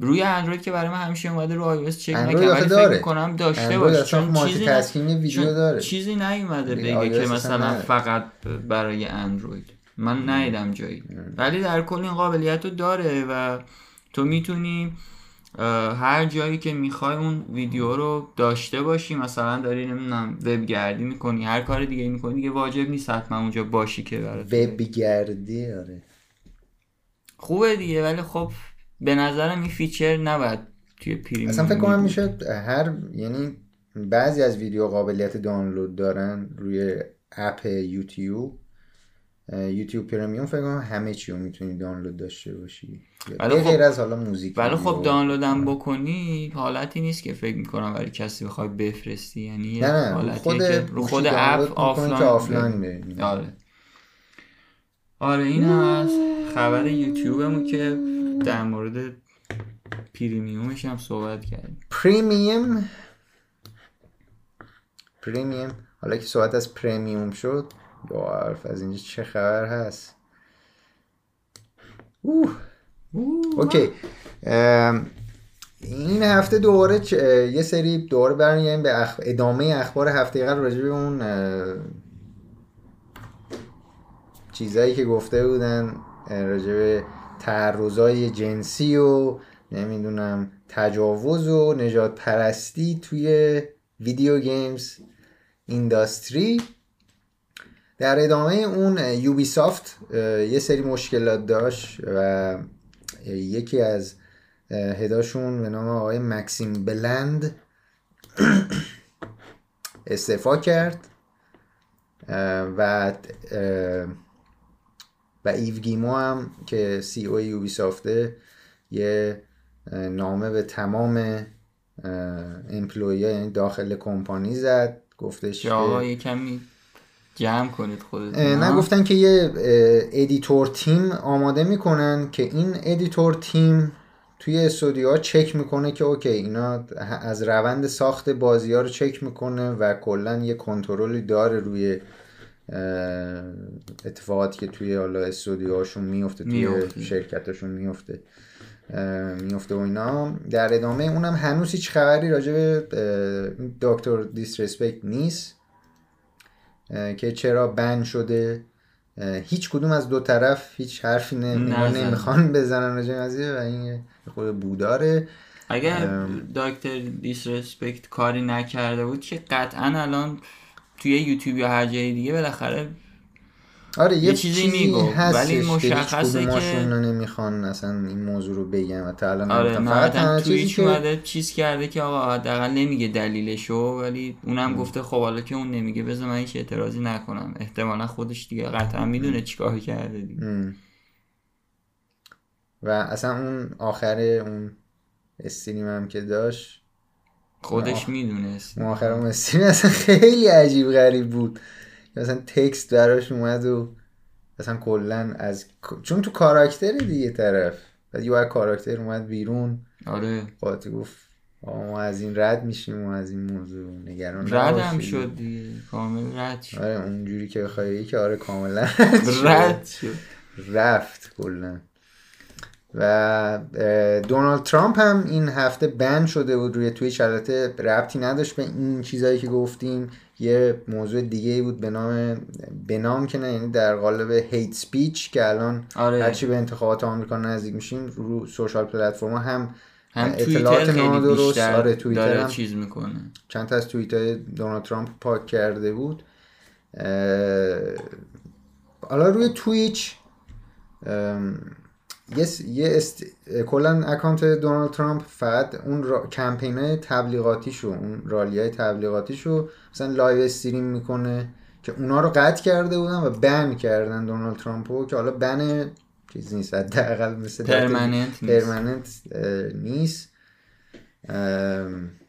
روی اندروید که برای من همیشه اومده رو iOS چک نکردم ولی فکر می‌کنم داشته باشه. چون چیزی تاسکینگ ویدیو داره. چیزی نیومده بگه که مثلا فقط برای اندروید من ندیدم جایی. ولی در کل این قابلیت رو داره و تو می‌تونی هر جایی که می‌خوای اون ویدیو رو داشته باشی مثلا داری نمی‌دونم وب گردی می‌کنی هر کار دیگه می‌کنی دیگه واجب نیست حتما اونجا باشی که برات وب گردی آره. خوبه دیگه ولی خب به نظرم این feature نباید توی Premium اصلا فکر کنم میشه هر یعنی بعضی از ویدیو قابلیت دانلود دارن روی app یوتیوب. یوتیوب Premium فکر کنم همه چی رو می‌تونی دانلود داشته باشی. ولی خب غیر از حالا music ولی خب دانلودم بکنی حالتی نیست که فکر می‌کنم ولی کسی بخوای بفرستی. یعنی نه نه حالتی خود که رو خود app offline offline آره. آره این از خبر یوتیوبمون که در مورد Premium ش هم صحبت کردیم. Premium Premium حالا که صحبت از Premium شد حرف از اینجا چه خبر هست؟ اوه. OK. این هفته دوباره یه سری دوباره برمیگردیم به اخ... ادامه اخبار هفته قبل راجع به اون چیزایی که گفته بودن راجع به تعرضای جنسی و نمی‌دونم تجاوز و نجات پرستی توی ویدیو گیمز اینداستری. در ادامه اون یوبی سافت یه سری مشکلات داشت و یکی از هداشون به نام آقای مکسیم بلند استعفا کرد و و ایو گیمو هم که CEO یوبی سافته یه نامه به تمام employee یعنی داخل کمپانی زد گفتش که آقا یه کمی جمع کنید خودتون نه؟ گفتن که یه editor team آماده می‌کنن که این editor team توی استودیوها چک می‌کنه که OK اینا از روند ساخت بازی ها رو چک می‌کنه و کلا یه کنترلی داره روی اتفاقاتی که توی حالا استودیوهاشون میفته توی شرکتاشون میفته میفته و اینا. در ادامه اونم هنوز هیچ خبری راجع به دکتر دیسرسپکت نیست. که چرا بن شده. هیچ کدوم از دو طرف هیچ حرفی نمی‌خوان بزنن راجع قضیه و این خود بوداره. اگر دکتر دیسرسپکت کاری نکرده بود که قطعا الان توی یوتیوب یا هر جای دیگه بالاخره آره یه, یه چیزی میگو ولی مشخصه که رو نمی‌خوان اصلا این موضوع رو بگم و تا الان آره. فقط که اومده چیز کرده که آقا حداقل نمیگه دلیلشو ولی اونم گفته خب حالا که اون نمیگه بذار من هیچ اعتراضی نکنم احتمالا خودش دیگه قطعا می‌دونه چیکار کرده دیگه ام. و اصلا اون آخر اون استریم هم که داشت خودش. می‌دونست اون آخر اون استریم اصلا خیلی عجیب غریب بود مثلا تکست براش اومد و اصلا کلا از چون تو کاراکتر دیگه طرف. بعد یه کاراکتر اومد بیرون. آره. قاطی گفت آقا ما از این رد میشیم و از این موضوع. نگران رد هم. شد دیگه. کامل رد شد. آره اونجوری که بخوای که آره کاملا رد شد. رفت کلا. و دونالد ترامپ هم این هفته بند شده بود روی تویچ البته ربطی نداشت به این چیزایی که گفتیم. یه موضوع دیگه ای بود به نام به نام که نه یعنی در قالب هیت سپیچ که الان آره. هرچی به انتخابات آمریکا نزدیک میشیم رو سوشال پلتفرم هم هم اطلاعات نادرست، آره، توییتر داره هم. چیز می‌کنه. چند تا از توییت های دونالد ترامپ پاک کرده بود. حالا روی Twitch ام، یه یه است... کلا account دونالد ترامپ فقط اون را... کمپین تبلیغاتیشو اون rally های تبلیغاتیشو مثلا live stream می‌کنه که اونا رو قطع کرده بودن و ban کردن دونالد ترامپو که حالا ban چیز نیست حداقل مثل permanent permanent نیست.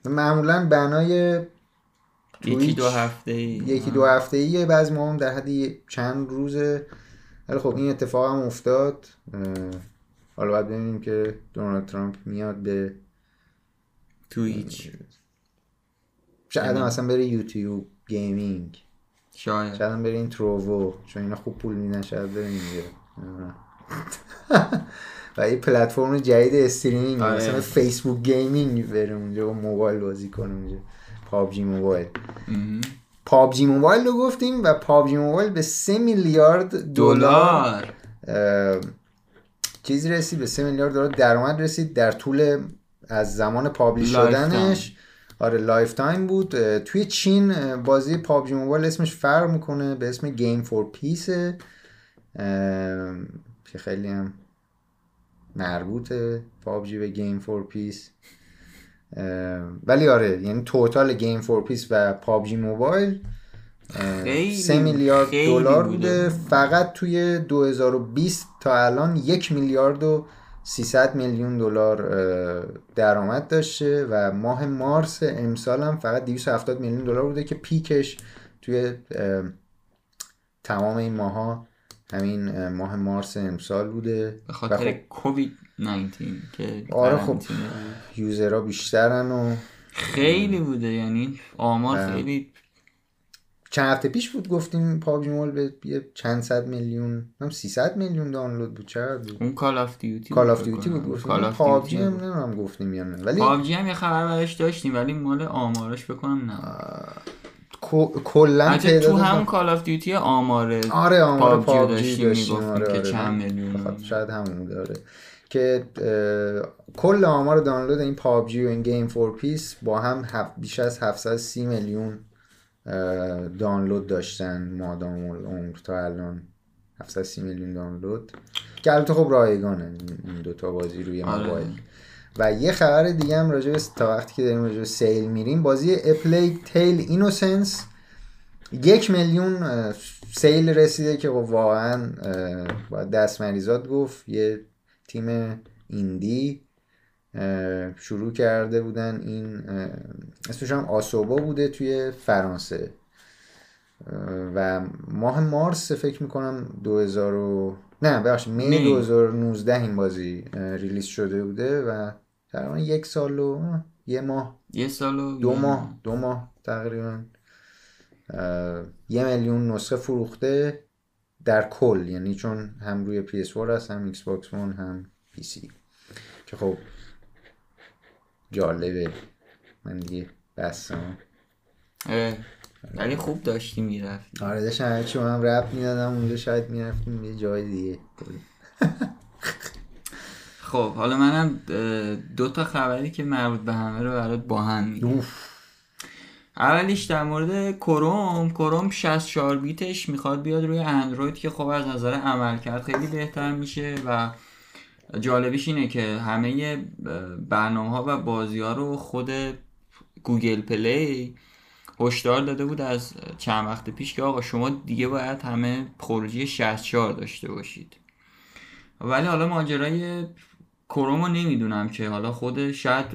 معمولا ban ای یکی دو هفته ای یکی دو هفته ایه بعضی ما هم در حد یه- چند روزه ولی خب این اتفاق هم افتاد. حالا باید ببینیم که دونالد ترامپ میاد به Twitch شاید هم یعنی- اصلا بره یوتیوب Gaming. شاید. شاید هم بره این Trovo چون اینا خوب پول میدن شاید بره اینجا. و این پلتفرم جدید streaming آره. مثلا فیسبوک Gaming بره اونجا و موبایل بازی کنه اونجا. پابجی موبایل. پابجی موبایل رو گفتیم و پابجی موبایل به 3 میلیارد دلار دلار. اه، چیز رسید به 3 میلیارد دلار درآمد رسید در طول از زمان publish شدنش. آره lifetime بود توی چین بازی پابجی موبایل اسمش فرق می‌کنه به اسم Game for Peace که خیلی هم مربوطه پابجی به Game for Peace ولی آره یعنی total Game for Peace و پابجی موبایل 3 میلیارد دلار بوده. فقط توی 2020 تا الان یک میلیارد و 300 میلیون دلار درآمد داشته و ماه مارس امسال هم فقط 270 میلیون دلار بوده که peak ش توی تمام این ماها همین اه، ماه مارس امسال بوده به خاطر خب کووید 19 که آره خب. user ها بیشترن و خیلی بوده یعنی آمار. خیلی چند هفته پیش بود گفتیم پابجی موبایل به یه چند صد میلیون هم 300 میلیون دانلود بود چقدر بود؟ اون Call of Duty Call of Duty بود گفتیم. پابجی هم نمی‌دونم گفتیم یا نه ولی پابجی هم یه خبر براش داشتیم ولی مال آمارش بکنم نه کلا تو همون Call of Duty آمار آره آمار پابجی داشتیم داشتیم می‌گفتیم آره که آره چند من- میلیون بخاطر- شاید همون داره که کل آمار دانلود این پابجی و این Game for Peace با هم بیش از 730 میلیون دانلود داشتن مادام العمر تا الان. 730 میلیون دانلود. که البته خب رایگانه این- دوتا بازی روی آره. موبایل. و یه خبر دیگه هم راجع به تا وقتی که داریم راجع sale میریم بازی A Plague Tale Innocence یک میلیون سیل رسیده که خب واقعا باید دست مریزاد گفت یه تیم ایندی شروع کرده بودن این اسمش هم آسوبا بوده توی فرانسه. و ماه مارس فکر می‌کنم 2000 و... نه ببخشید می می. 2019 این بازی ریلیز شده بوده و تقریبا یک سال و یه ماه. یه سال و دو ماه دو ماه تقریبا. یه میلیون نسخه فروخته. در کل یعنی چون هم روی PS4 هست هم Xbox One هم PC. که خب جالبه. من دیگه بستم. ولی خوب داشتی می‌رفت آره داشتم هرچی من رپ می‌دادم اونجا شاید می‌رفتیم یه جای دیگه. خب حالا منم دو تا خبری که مربوط به همه رو برات با هم میگم اولیش در مورد کروم کروم 64 بیتش می‌خواد بیاد روی اندروید که خب از نظر عملکرد خیلی بهتر میشه و جالبیش اینه که همه برنامه ها و بازی ها رو خود گوگل پلی هشدار داده بود از چند وقت پیش که آقا شما دیگه باید همه خروجی 64 داشته باشید. ولی حالا ماجرای کروم رو نمی‌دونم که حالا خود شاید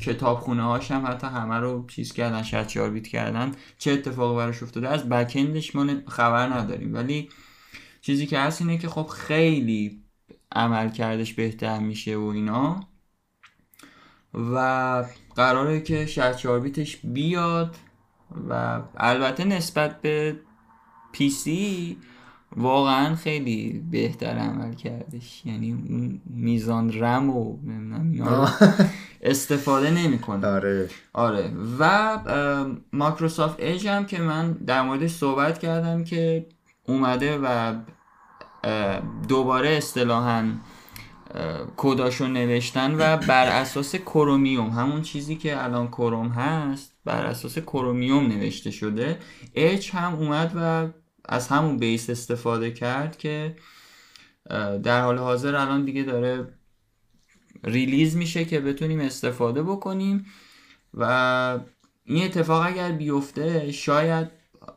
کتابخونه هاش هم حتی همه رو چیز کردن 64 بیت کردن. چه اتفاقی براش افتاده؟ از بکندش ما خبر نداریم. ولی چیزی که هست اینه که خب خیلی عمل کردش بهتر میشه و اینا. و قراره که 64 بیتش بیاد و البته نسبت به PC واقعا خیلی بهتر عمل کردش یعنی میزان رم و استفاده نمی‌کنه. آره. آره. و مایکروسافت ایج هم که من در موردش صحبت کردم که اومده و دوباره اصطلاحا کداشو نوشتن و بر اساس کرومیوم. همون چیزی که الان کروم هست بر اساس کرومیوم نوشته شده. اچ هم اومد و از همون بیس استفاده کرد که در حال حاضر الان دیگه داره ریلیز میشه که بتونیم استفاده بکنیم و این اتفاق اگر بیفته شاید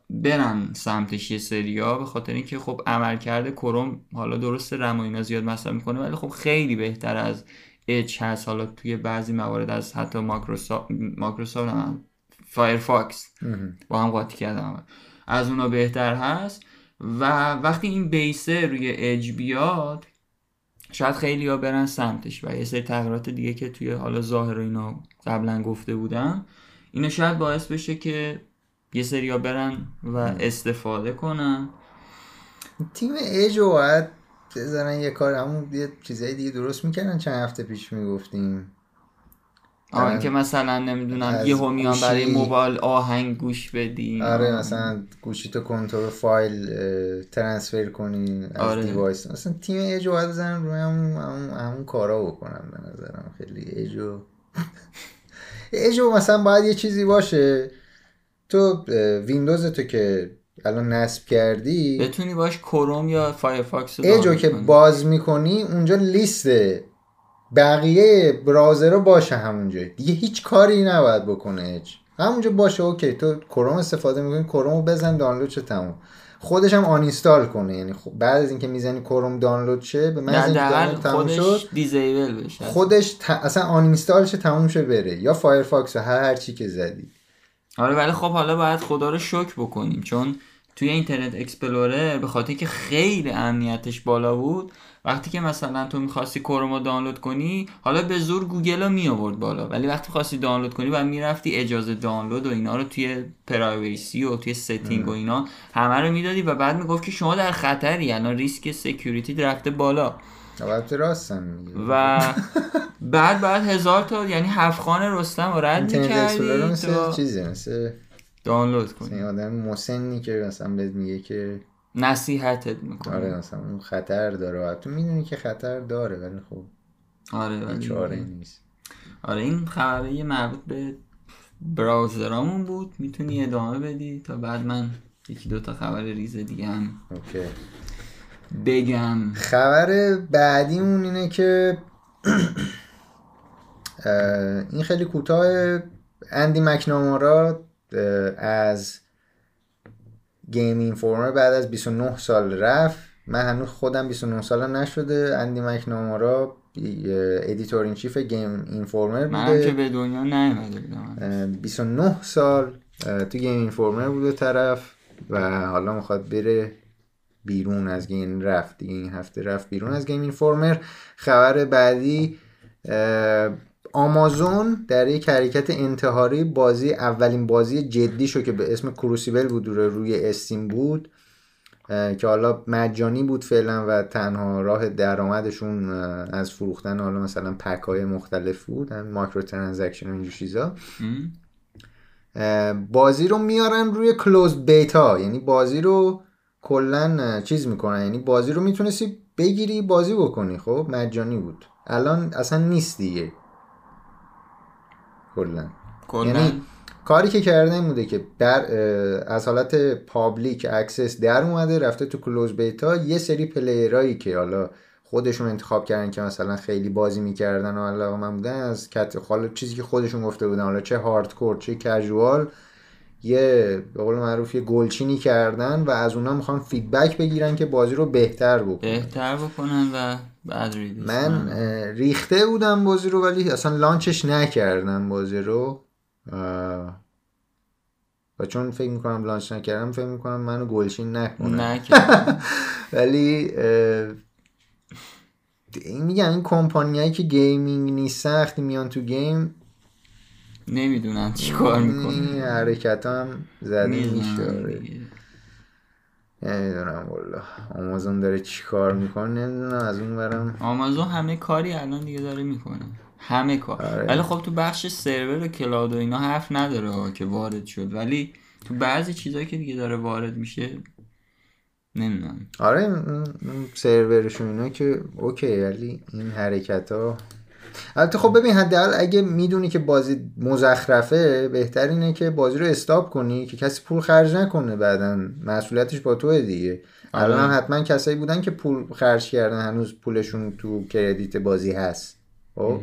برن سمتش یه سریا به خاطر اینکه خب عملکرد کروم حالا درست رم و اینا زیاد مصرف می‌کنه ولی خب خیلی بهتر از اچ هست. حالا توی بعضی موارد از حتی ماکروسافت ماکروسافت فایرفاکس با هم قاطی کردم از اونا بهتر هست. و وقتی این base ه روی اج بیاد شاید خیلی ها برن سمتش و یه سری تغییرات دیگه که توی حالا ظاهر و اینا قبلا گفته بودم اینو شاید باعث بشه که یه سری ها برن و استفاده کنن. تیم اج باید بزنن یه کار همون یه چیزای دیگه درست می‌کنن چند هفته پیش می‌گفتیم. آره. که مثلا نمی‌دونم یه میان برای موبایل آهنگ گوش بدین. آره مثلا گوشی تو کنترل فایل transfer کنی از آره. device. مثلا تیم ایجو باید بزنن روی همون, همون, همون کارا بکنم به نظرم. خیلی ایجو ایجو مثلا باید یه چیزی باشه. تو ویندوز تو که الان نصب کردی بتونی باش کروم یا فایرفاکس رو ایجو که باز می‌کنی اونجا لیست بقیه browser باشه همونجا دیگه هیچ کاری نباید بکنه اج همونجا باشه OK تو کروم استفاده می‌کنی کروم رو بزن دانلود چه تموم. خودش هم uninstall کنه یعنی خب بعد از اینکه می‌زنی کروم دانلود شه به من خودش شد. disable بشه. خودش ت... اصلا uninstall شه تموم شه بره. یا فایرفاکس هر هر چی که زدی. آره ولی خب حالا باید خدا رو شکر بکنیم چون توی اینترنت اکسپلورر به خاطر که خیلی امنیتش بالا بود. وقتی که مثلا تو می‌خواستی کرومو دانلود کنی حالا به زور گوگل رو می آورد بالا. ولی وقتی خواستی دانلود کنی و می‌رفتی اجازه دانلود و اینا رو توی privacy و توی setting و اینا همه رو می‌دادی و بعد می‌گفت که شما در خطری یعنی ریسک security رفته بالا. و بعد بعد هزار تا یعنی هفت خان رستم و رد می‌کردی چیزی مثل دانلود کنی. آدم مسنی که مثلا بهت میگه که نصیحتت می‌کنه. آره مثلا اون خطر داره. تو می‌دونی که خطر داره ولی خب آره ولی چاره نیست. آره این خبره مربوط به براوزرامون بود. می‌تونی ادامه بدی تا بعد من یکی دوتا خبر ریز دیگه هم اوکی. بگم. خبر بعدیمون اینه که این خیلی کوتاه. اندی مکنامارا از گیم اینفورمر بعد از 29 سال رفت. من هنوز خودم 29 سال نشده. اندی مکنامارا editor in chief گیم اینفورمر بوده. من که به دنیا نیومده بودم. 29 سال تو گیم اینفورمر بوده طرف و حالا می‌خواد بره بیرون از گیم رفت دیگه این هفته رفت بیرون از گیم اینفورمر خبر بعدی آمازون در یک حرکت انتحاری بازی اولین بازی جدی شو که به اسم کروسیبل بود روی استیم بود که حالا مجانی بود فعلا و تنها راه درآمدشون از فروختن حالا مثلا pack های مختلف بود micro transaction و اینجور چیزا. بازی رو میارن روی closed beta یعنی بازی رو کلا چیز می‌کنن یعنی بازی رو می‌تونستی بگیری بازی بکنی خب؟ مجانی بود. الان اصلا نیست دیگه. کلا. یعنی کاری که کرده این بوده که در از حالت public access در اومده رفته تو closed beta یه سری player ایی که حالا خودشون انتخاب کردن که مثلا خیلی بازی می‌کردن و علاقه مند بودن از کت حالا چیزی که خودشون گفته بودن حالا چه hardcore چه casual یه به قول معروف یه گلچینی کردن و از اونا می‌خوان feedback بگیرن که بازی رو بهتر بکنن. بهتر بکنن و من ریخته بودم بازی رو ولی اصلا launch ش نکردم بازی رو. و چون فکر می‌کنم launch نکردم فکر می‌کنم منو گلچین نکنم ولی میگم این کمپانیایی که gaming نیست سختی میان تو game. نمی‌دونن چی کار می‌کنن. حرکت هم زده میشه نمی‌دونم والا. آمازون داره چی کار می‌کنه نمی‌دونم از اون برم آمازون همه کاری الان دیگه داره می‌کنه. همه کار. آره. ولی خب تو بخش سرور و کلاود و اینا حرف نداره که وارد شد. ولی تو بعضی چیزایی که دیگه داره وارد میشه نمی‌دونم. آره سرورشون اینا که اوکی ولی این حرکت ها البته خب ببین حداقل اگه می‌دونی که بازی مزخرفه بهتر اینه که بازی رو استاپ کنی که کسی پول خرج نکنه بعدا. مسئولیتش با توه دیگه. آره. الان حتما کسایی بودن که پول خرج کردن هنوز پولشون تو کردیت بازی هست. خب؟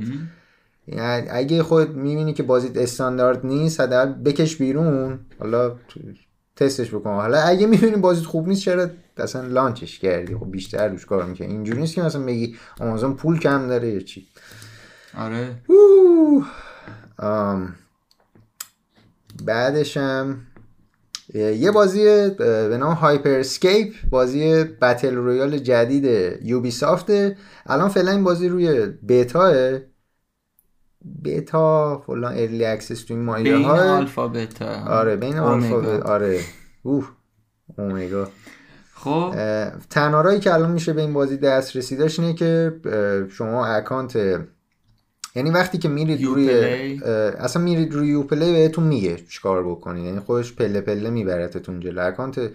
اگه خود می‌بینی که بازی استاندارد نیست حداقل بکش بیرون. حالا تستش بکن. حالا اگه می‌بینی بازیت خوب نیست چرا اصلا لانچش کردی؟ خب بیشتر روش کار می‌کنی. اینجوری نیست که مثلا بگی آمازون پول کم داره یا چی. آره. بعدشم یه بازی به نام هایپر اسکیپ بازی battle royale جدید یوبی سافته الان فعلا این بازی روی بیتاه بیتا فلان early access تو این مایه بین alpha beta آره بین alpha beta آره. اوه اومگا. خب. تنها راهی که الان میشه به این بازی دسترسی داشت اینه که شما account یعنی وقتی که میرید روی اصلا میرید روی یو پلی بهتون میگه چیکار بکنید یعنی خودش پله پله میبرتتون جلو. account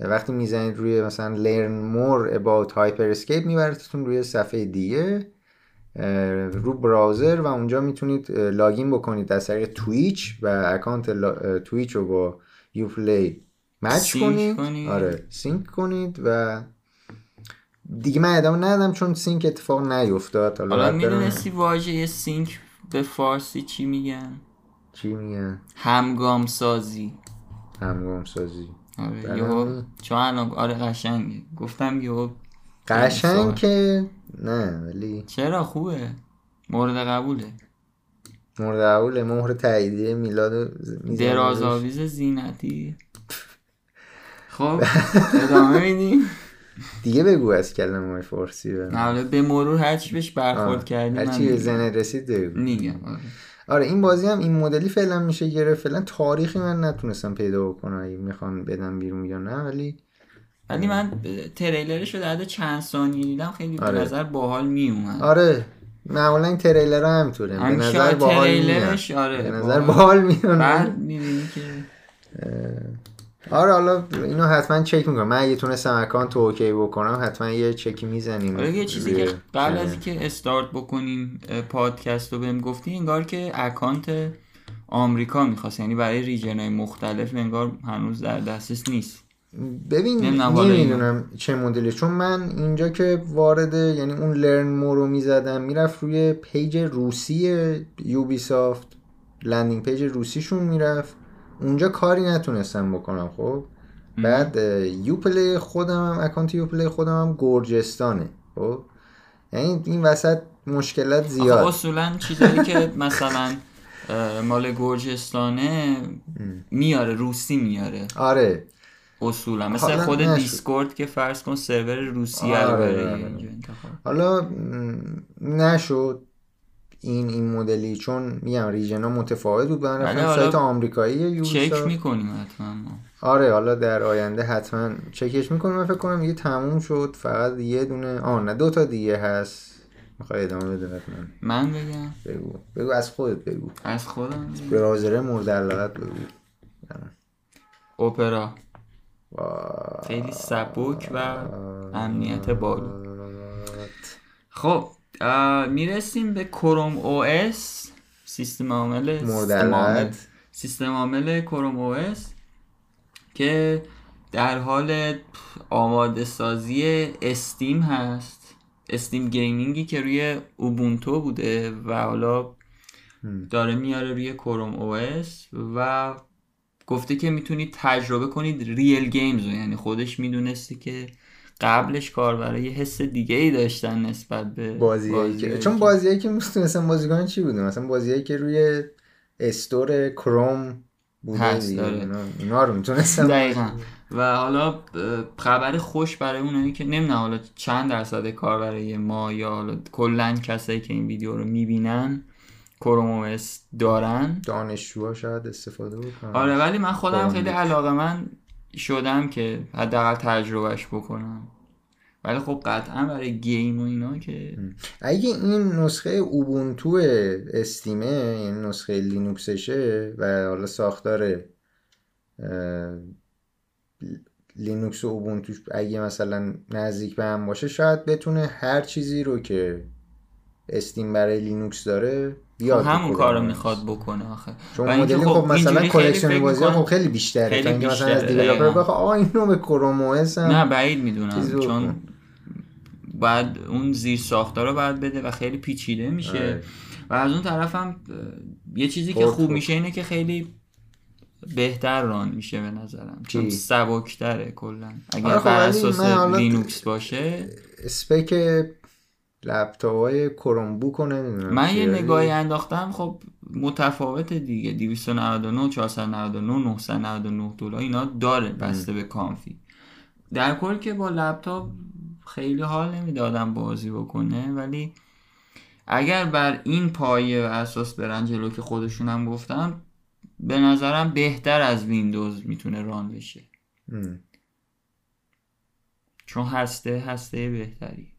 وقتی می‌زنید روی مثلا learn more about Hyper Scape میبرتتون روی صفحه دیگه رو browser و اونجا می‌تونید login بکنید از طریق تویچ و account تویچ رو با یو پلی match کنید. آره sync کنید و دیگه من ادامه ندادم چون سینک اتفاق نیفتاد. حالا می‌دونستی واژه سینک به فارسی چی میگن؟ چی میگن؟ همگام سازی همگام سازی آره یهو چون الان آره قشنگ گفتم یهو قشنگ که نه ولی چرا؟ خوبه. مورد قبوله. مورد قبوله. مهر تاییدیه میلاد دراز آویز زینتی. خب ادامه میدیم. دیگه بگو از کلمه های فارسی به به مرور هرچی بهش برخورد کردیم هرچی به زنه رسید بگو. میگم آره. آره این بازی هم این مدلی فعلا میشه گرفت. فعلا تاریخی من نتونستم پیدا بکنم اگه می‌خوان بدم بیرون یا نه ولی ولی من تریلرش رو در چند ثانیه دیدم خیلی آره. به نظر باحال میومد. آره معمولا این تریلر ها همطوره به نظر باحال آره به نظر باحال. میاد. بعد می‌بینی که آره حالا اینو حتما چک می‌کنم. من اگه تونستم اکانت OK بکنم حتما یه چکی می‌زنیم. آره یه چیزی که قبل از اینکه استارت بکنیم پادکست رو بهم گفتی انگار که اکانت آمریکا می‌خواست. یعنی برای region های مختلف انگار هنوز در دسترس نیست. ببین نمی‌دونم چه مدلی. چون من اینجا که وارد یعنی اون learn more رو می‌زدم می‌رفت روی page روسی یوبی سافت landing page روسیشون می‌رفت. اونجا کاری نتونستم بکنم خب؟ بعد Uplay خودم هم اکانت Uplay خودم هم گرجستانه خب؟ یعنی این وسط مشکلات زیاد. اصولا چیزایی که مثلا مال گرجستانه میاره روسی میاره. آره. اصولا. مثل خود نشد. دیسکورد که فرض کن سرور روسیه آره رو بره آره. حالا نشد. این این مدلی چون میگم ریژنا متفاوت بود من رفتم سایت آمریکایی چک می‌کنیم حتما آره حالا در آینده حتما چکش می‌کنیم. فکر کنم دیگه تموم شد. فقط یه دونه آه نه دو تا دیگه هست. می‌خوای ادامه بده من من بگم؟ بگو. بگو از خودت بگو. از خودم برازره مورد علاقت بگو. اپرا خیلی سبک و امنیت بالا و خب می‌رسیم به کروم او اس سیستم عامل مورد سیستم عامل کروم OS که در حال آماده سازی استیم هست. استیم gaming ی که روی اوبونتو بوده و حالا داره میاره روی کروم او و گفته که می‌تونید تجربه کنید ریل گیمز رو. یعنی خودش می‌دونسته که قبلش کاربرا یه حس دیگه ای داشتن نسبت به بازی که چون بازیایی که مثلا بازیکن چی بوده؟ مثلا بازیایی که روی استور کروم بوده داره. اینا رو می‌تونستم دقیقا. و حالا خبر خوش برای اونایی که نمی‌دونم حالا چند درصد کار برای ما یا حالا کلا کسایی که این ویدیو رو می‌بینن کروم دارن؟ دانشجوها شاید استفاده بکنن. آره ولی من خودم خیلی علاقه من شدم که حداقل تجربهش بکنم. ولی خب قطعا برای game و اینا که اگه این نسخه اوبونتو استیمه این نسخه لینوکسشه و حالا ساختار لینوکس و اوبونتو اگه مثلا نزدیک به هم باشه شاید بتونه هر چیزی رو که استیم برای لینوکس داره بیاد خب همون کارو می‌خواد بکنه آخه. چون مدل خب, خب مثلا collection بازی خب خیلی بیشتره. خیلی بیشتره مثلا از developer بخواد آقا اینو به کروم او نه بعید می‌دونم. چون بعد اون زیر ساختار رو باید بده و خیلی پیچیده میشه. آره. و از اون طرف هم یه چیزی که خوب میشه اینه که خیلی بهتر run میشه به نظرم. چون سبکتره کلا. اگر آره خب بر اساس لینوکس باشه. spec لپتاپ های کرومبوک رو نمی‌دونم من یه نگاهی انداختم خب متفاوت دیگه 299 499 999 دلار اینا داره بسته به config در کل که با لپتاپ خیلی حال نمی‌دادم بازی بکنه ولی اگر بر این پایه و اساس برن جلو که خودشون هم گفتم به نظرم بهتر از ویندوز می‌تونه run بشه. چون هسته هسته بهتری.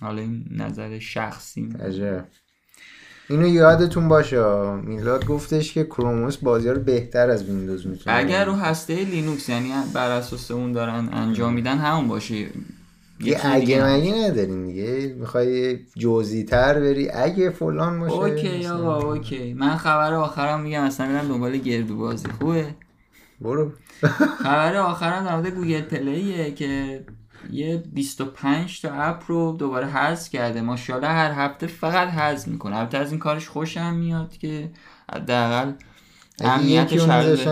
حالا این نظر شخصی. عجب. اینو یادتون باشه میلاد گفتش که Chrome OS بازی رو بهتر از ویندوز می‌تونه اگر رو هسته لینوکس یعنی بر اساس اون دارن انجام میدن همون باشه. یه اگه مگه نداریم دیگه؟ می‌خوای جزئی تر بری؟ اگه فلان باشه OK آقا OK. من خبر آخرم میگم اصلا میرم دنبال گردو بازی. خوبه؟ برو. خبر آخرم در مورد گوگل پلیه که یه 25 تا اپ رو دوباره حذف کرده. ماشاءالله هر هفته فقط حذف می‌کنه. البته از این کارش خوشم میاد که حداقل امنیتش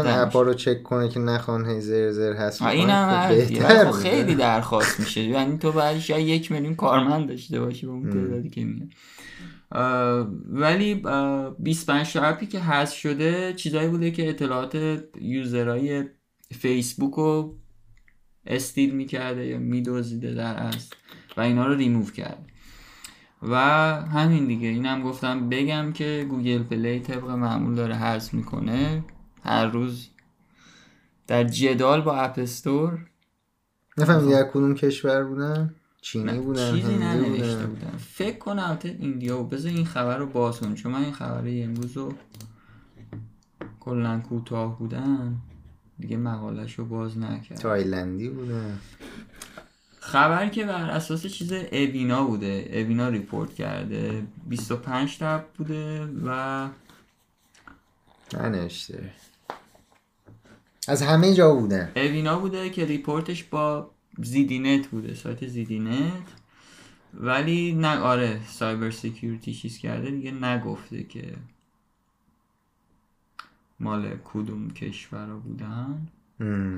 اپا رو چک کنه که نخوان هی زر زر هست این هم خب خیلی درخواست میشه. یعنی تو بعدش یا یک میلیون کارمند داشته باشی به اون تعدادی که میاد. ولی 25 تا app ی که حذف شده چیزایی بوده که اطلاعات user های فیسبوک رو steal می‌کرده یا می‌دزدیده در اصل و اینا رو ریموو کرد و همین دیگه. اینم گفتم بگم که گوگل پلی طبق معمول داره حذف می‌کنه. هر روز در جدال با اپستور نفهمیدی در کدوم کشور بودن؟ چینی بودن چیزی ننوشته بودن. فکر کنم ایندیا و بذار این خبر رو باز چون من این خبر امروز رو کلا کوتاه بودن. دیگه مقالش رو باز نکرد. تایلندی بوده. خبر که بر اساس چیز اوینا بوده. اوینا report کرده. 25 تا بوده و ننشته از همه جا بوده. اوینا بوده که report ش با ZDNet بوده. سایت ZDNet. ولی نه آره cyber security چیز کرده. دیگه نگفته که مال کدوم کشورها بودن؟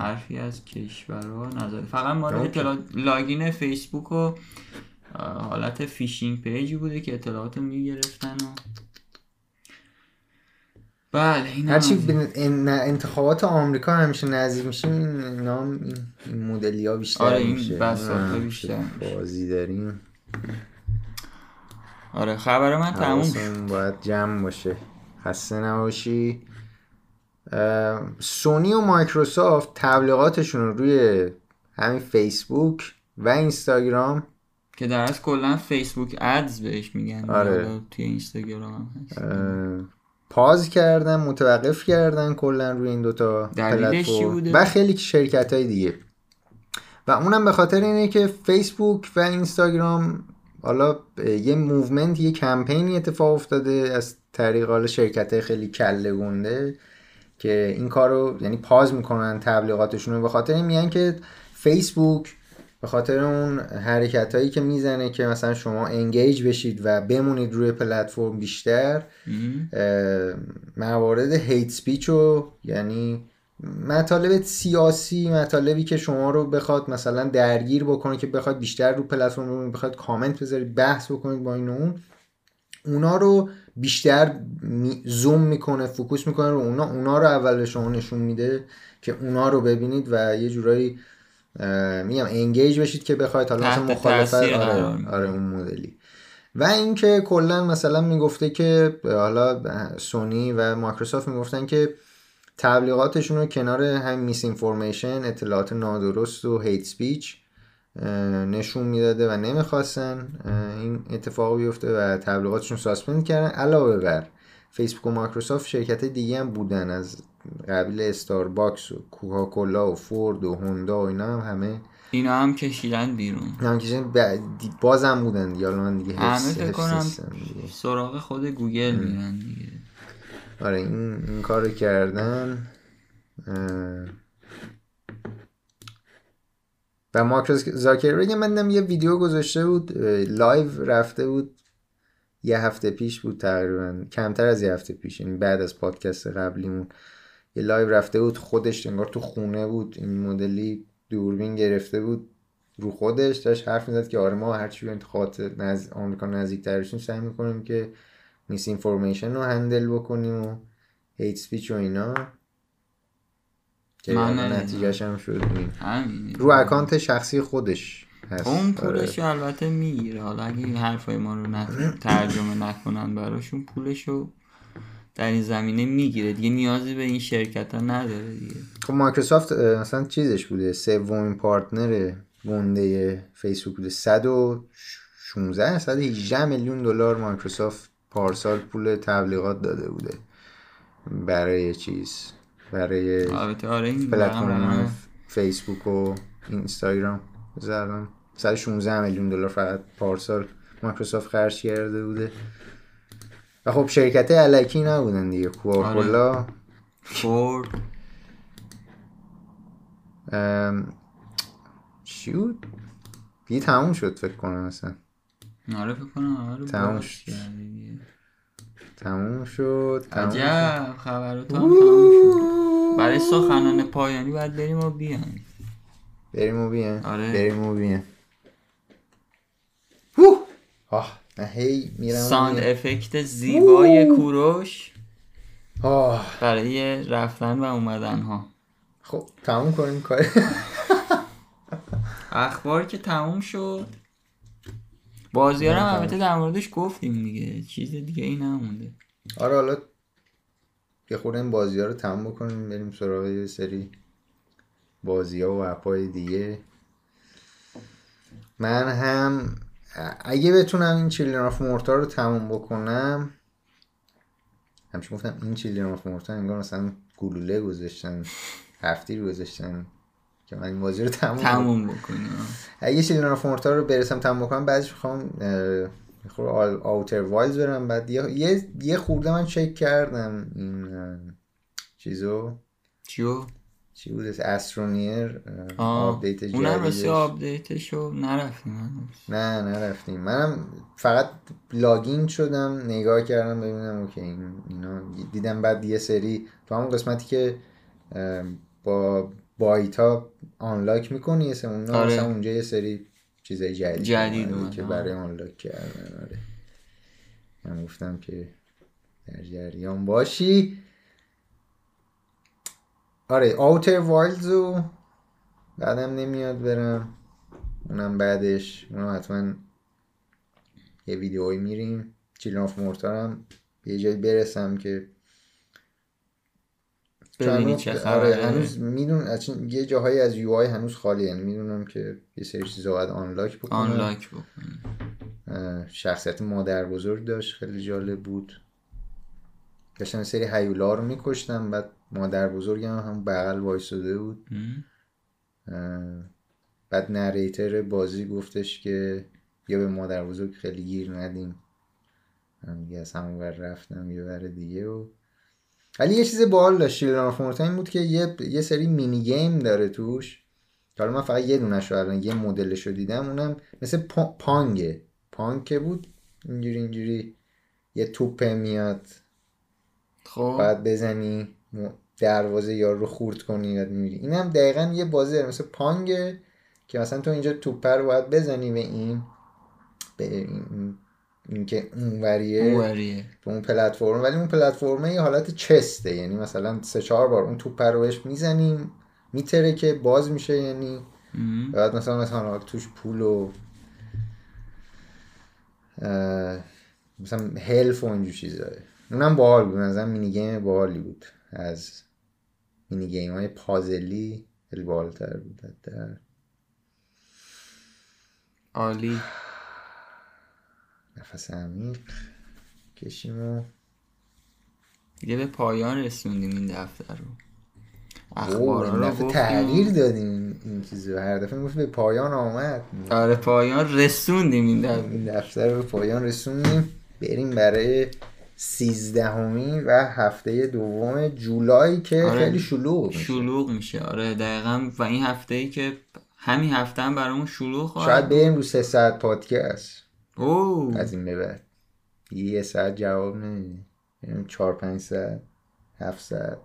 حرفی از کشورها نظر فقط مال اطلاع login فیسبوک و حالت phishing page ی بوده که اطلاعات رو می‌گرفتن و بله این هرچی انتخابات آمریکا همیشه نزدیک میشه این نام این مدلی ها بیشتر آره این بساط بیشتر بازی داریم. آره خبر من تموم باید جمع باشه. خسته نباشی. سونی و مایکروسافت تبلیغاتشون رو روی همین فیسبوک و اینستاگرام که در از کلا فیسبوک ادز بهش میگن. آره. توی اینستاگرام هم pause کردن متوقف کردن کلا روی این دوتا پلتفرم. و خیلی شرکت های دیگه. و اونم به خاطر اینه که فیسبوک و اینستاگرام حالا یه movement یه کمپینی اتفاق افتاده از طریق حالا شرکت خیلی کله گنده. که این کار رو یعنی pause می‌کنن تبلیغاتشون رو به خاطر این میگن که فیسبوک به خاطر اون حرکت هایی که می‌زنه که مثلا شما engage بشید و بمونید روی پلتفرم بیشتر موارد hate speech رو یعنی مطالب سیاسی مطالبی که شما رو بخواد مثلا درگیر بکنه که بخواد بیشتر رو پلتفرم بخواد کامنت بذارید بحث بکنید با این اون اونا رو بیشتر زوم می‌کنه focus می‌کنه رو اونا. اونا رو اول به شما نشون میده که اونا رو ببینید و یه جورایی میگم engage بشید که بخواید حالا مثلا مخالفت آره, آره اون مدلی. و اینکه کلا مثلا می‌گفته که حالا سونی و مایکروسافت می‌گفتن که تبلیغاتشون رو کنار هم میس اطلاعات نادرست و hate speech نشون می‌داده و نمی‌خواستن. این اتفاق بیفته و تبلیغاتشون suspend کردن. علاوه بر فیسبوک و مایکروسافت شرکت دیگه هم بودن. از قبیل استارباکس و کوکاکولا و فورد و هوندا و اینا هم همه اینا هم کشیدن بیرون. هم کشیدن. بازم بودن دیگه. من دیگه همه فکر کنم سراغ خود گوگل میرن دیگه. آره این, این کار کردن. و مارکوس زاکربرگ من یه ویدیو گذاشته بود live رفته بود. یه هفته پیش بود تقریبا. کمتر از یه هفته پیش یعنی بعد از پادکست قبلیمون. یه live رفته بود خودش انگار تو خونه بود. این مدلی دوربین گرفته بود. رو خودش داشت حرف می‌زد که آره ما هرچی به انتخابات نز... آمریکا نزدیک ترشیم سعی می‌کنیم که misinformation رو handle بکنیم و hate speech و اینا. که نتیجهش هم شد. رو account شخصی خودش هست. اون آره. پولش البته می‌گیره. حالا اگه این حرفای ما رو ترجمه نکنن براشون پولش رو در این زمینه می‌گیره. دیگه نیازی به این شرکت ها نداره دیگه. خب مایکروسافت مثلا چیزش بوده. سومین partner گنده فیسبوک بوده. 116 118 میلیون دلار مایکروسافت پارسال پول تبلیغات داده بوده. برای چیز. برای آره پلتفرم فیسبوک و اینستاگرام. زدم 116 میلیون دلار فقط پارسال مایکروسافت خرج کرده بوده. و خب شرکت علکی نبودن دیگه. کوکاکولا آره. فورد. چی بود؟ دیگه تموم شد فکر کنم مثلا آره فکر کنم آره تموم شد. تموم شد عجب خبرات هم تموم شد. برای سخنان پایانی باید بریم و بیایم. بریم و بیایم. آره. بریم و بیایم. آه هی میرم ساند افکت زیبای کوروش برای رفتن و اومدن ها خب تموم کنیم کار. اخبار که تموم شد. بازی هم البته در موردش گفتیم دیگه. چیز دیگه ای نمونده. آره حالا یه خورده این بازی ها رو تموم بکنیم بریم سراغ یه سری بازی ها و app ای دیگه. من هم اگه بتونم این Children of Morta رو تموم بکنم همچون گفتم این Children of Morta انگار مثلا گلوله گذاشتن هفتی رو گذاشتن. که من این بازی رو تموم, تموم بکنم اگه Children of Morta رو برسم تموم بکنم بعدش می‌خوام خورده Outer Wilds برم. بعد یه یه خورده من چک کردم این چیزو. چیو؟ چی بود Astroneer update جدیدش اونم راستی update شو نرفتیم نه نرفتیم. منم فقط login شدم نگاه کردم ببینم okay این اینا. دیدم بعد یه سری تو همون قسمتی که با byte ا unlock می‌کنی یه سری آره. اونجا یه سری چیزای جدید جدید که برای unlock کردن آره. من گفتم که در جریان باشی. آره Outer Wilds و بعدم نمیاد برم. اونم بعدش. اونم حتما یه ویدیوهایی میریم. Children of Morta رم به جایی برسم که ببینی چه آره هنوز میدون یه جاهایی از یو آی هنوز خالی یعنی می‌دونم که یه سری چیزا باید آنلاک بکنم آنلاک بکنم شخصیت مادر بزرگ داشت خیلی جالب بود. داشتم سری هیولا رو میکشتم بعد مادر بزرگم هم بغل وایساده بود. بعد نریتر بازی گفتش که یا به مادر بزرگ خیلی گیر ندیم. دیگه از همون ور رفتم یه ور دیگه و ولی یه چیز باحال داشت Children of Morta این بود که یه, یه سری mini game داره توش. که حالا من فقط یه دونش الان یه مدلش رو دیدم اونم مثل پا- Pong ه. Pong که بود. اینجوری اینجوری یه توپه میاد. خب. بعد بزنی دروازه یارو رو خورد کنی یاد میری اینم دقیقا یه بازی داره. مثل Pong ه که مثلا تو اینجا توپه رو باید بزنی به این به این, این که اونوریه اووریه به اون پلتفرم ولی اون پلتفرمه یه حالت چسته یعنی مثلا سه چهار بار اون توپ رو بهش می‌زنیم میتره که باز میشه یعنی. بعد مثلا مثلا توش پول و مثلا هلف و اینجور چیزا اونم باحال بود مثلا مینی گیم باحالی بود. از مینی گیم های پازلی خیلی باحالتر بود حتی. عالی. نفس عمیق کشیم و دیگه به پایان رسوندیم این دفتر رو. این رو دفعه تغییر دادیم این- این چیزو. هر دفعه می‌گفت به پایان آمد. آره پایان رسوندیم این دفتر این دفتر رو به پایان رسونیم بریم برای سیزدهمی و هفته دوم جولای که آره. خیلی شلوغ میشه. شلوغ میشه. آره دقیقا و این هفته ای که همین هفته هم برامون شلوغ خواهد شاید بریم رو سه ساعت پادکست. اوه. از این به بعد. یه ساعت جواب نمیدیم بریم چهار پنج ساعت هفت ساعت.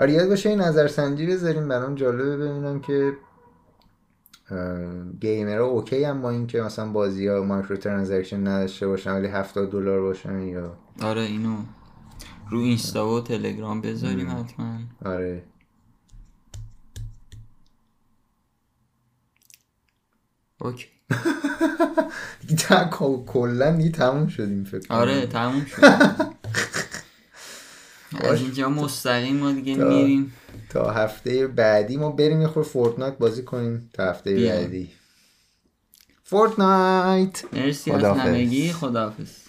آره یاد باشه این نظرسنجی بذاریم برام جالبه ببینم که gamer ها okay هم با اینکه مثلا بازی ها microtransaction نداشته باشن ولی 70 دلار باشن یا آره اینو رو اینستا و تلگرام بذاریم حتما. آره. Okay. دیگه کلا دیگه تموم شدیم فکر کنم. آره تموم شد. از اینجا مستقیم ما دیگه میریم. تا هفته بعدی ما بریم یه خور Fortnite بازی کنیم. تا هفته. بعدی. Fortnite! مرسی از. همگی. خداحافظ.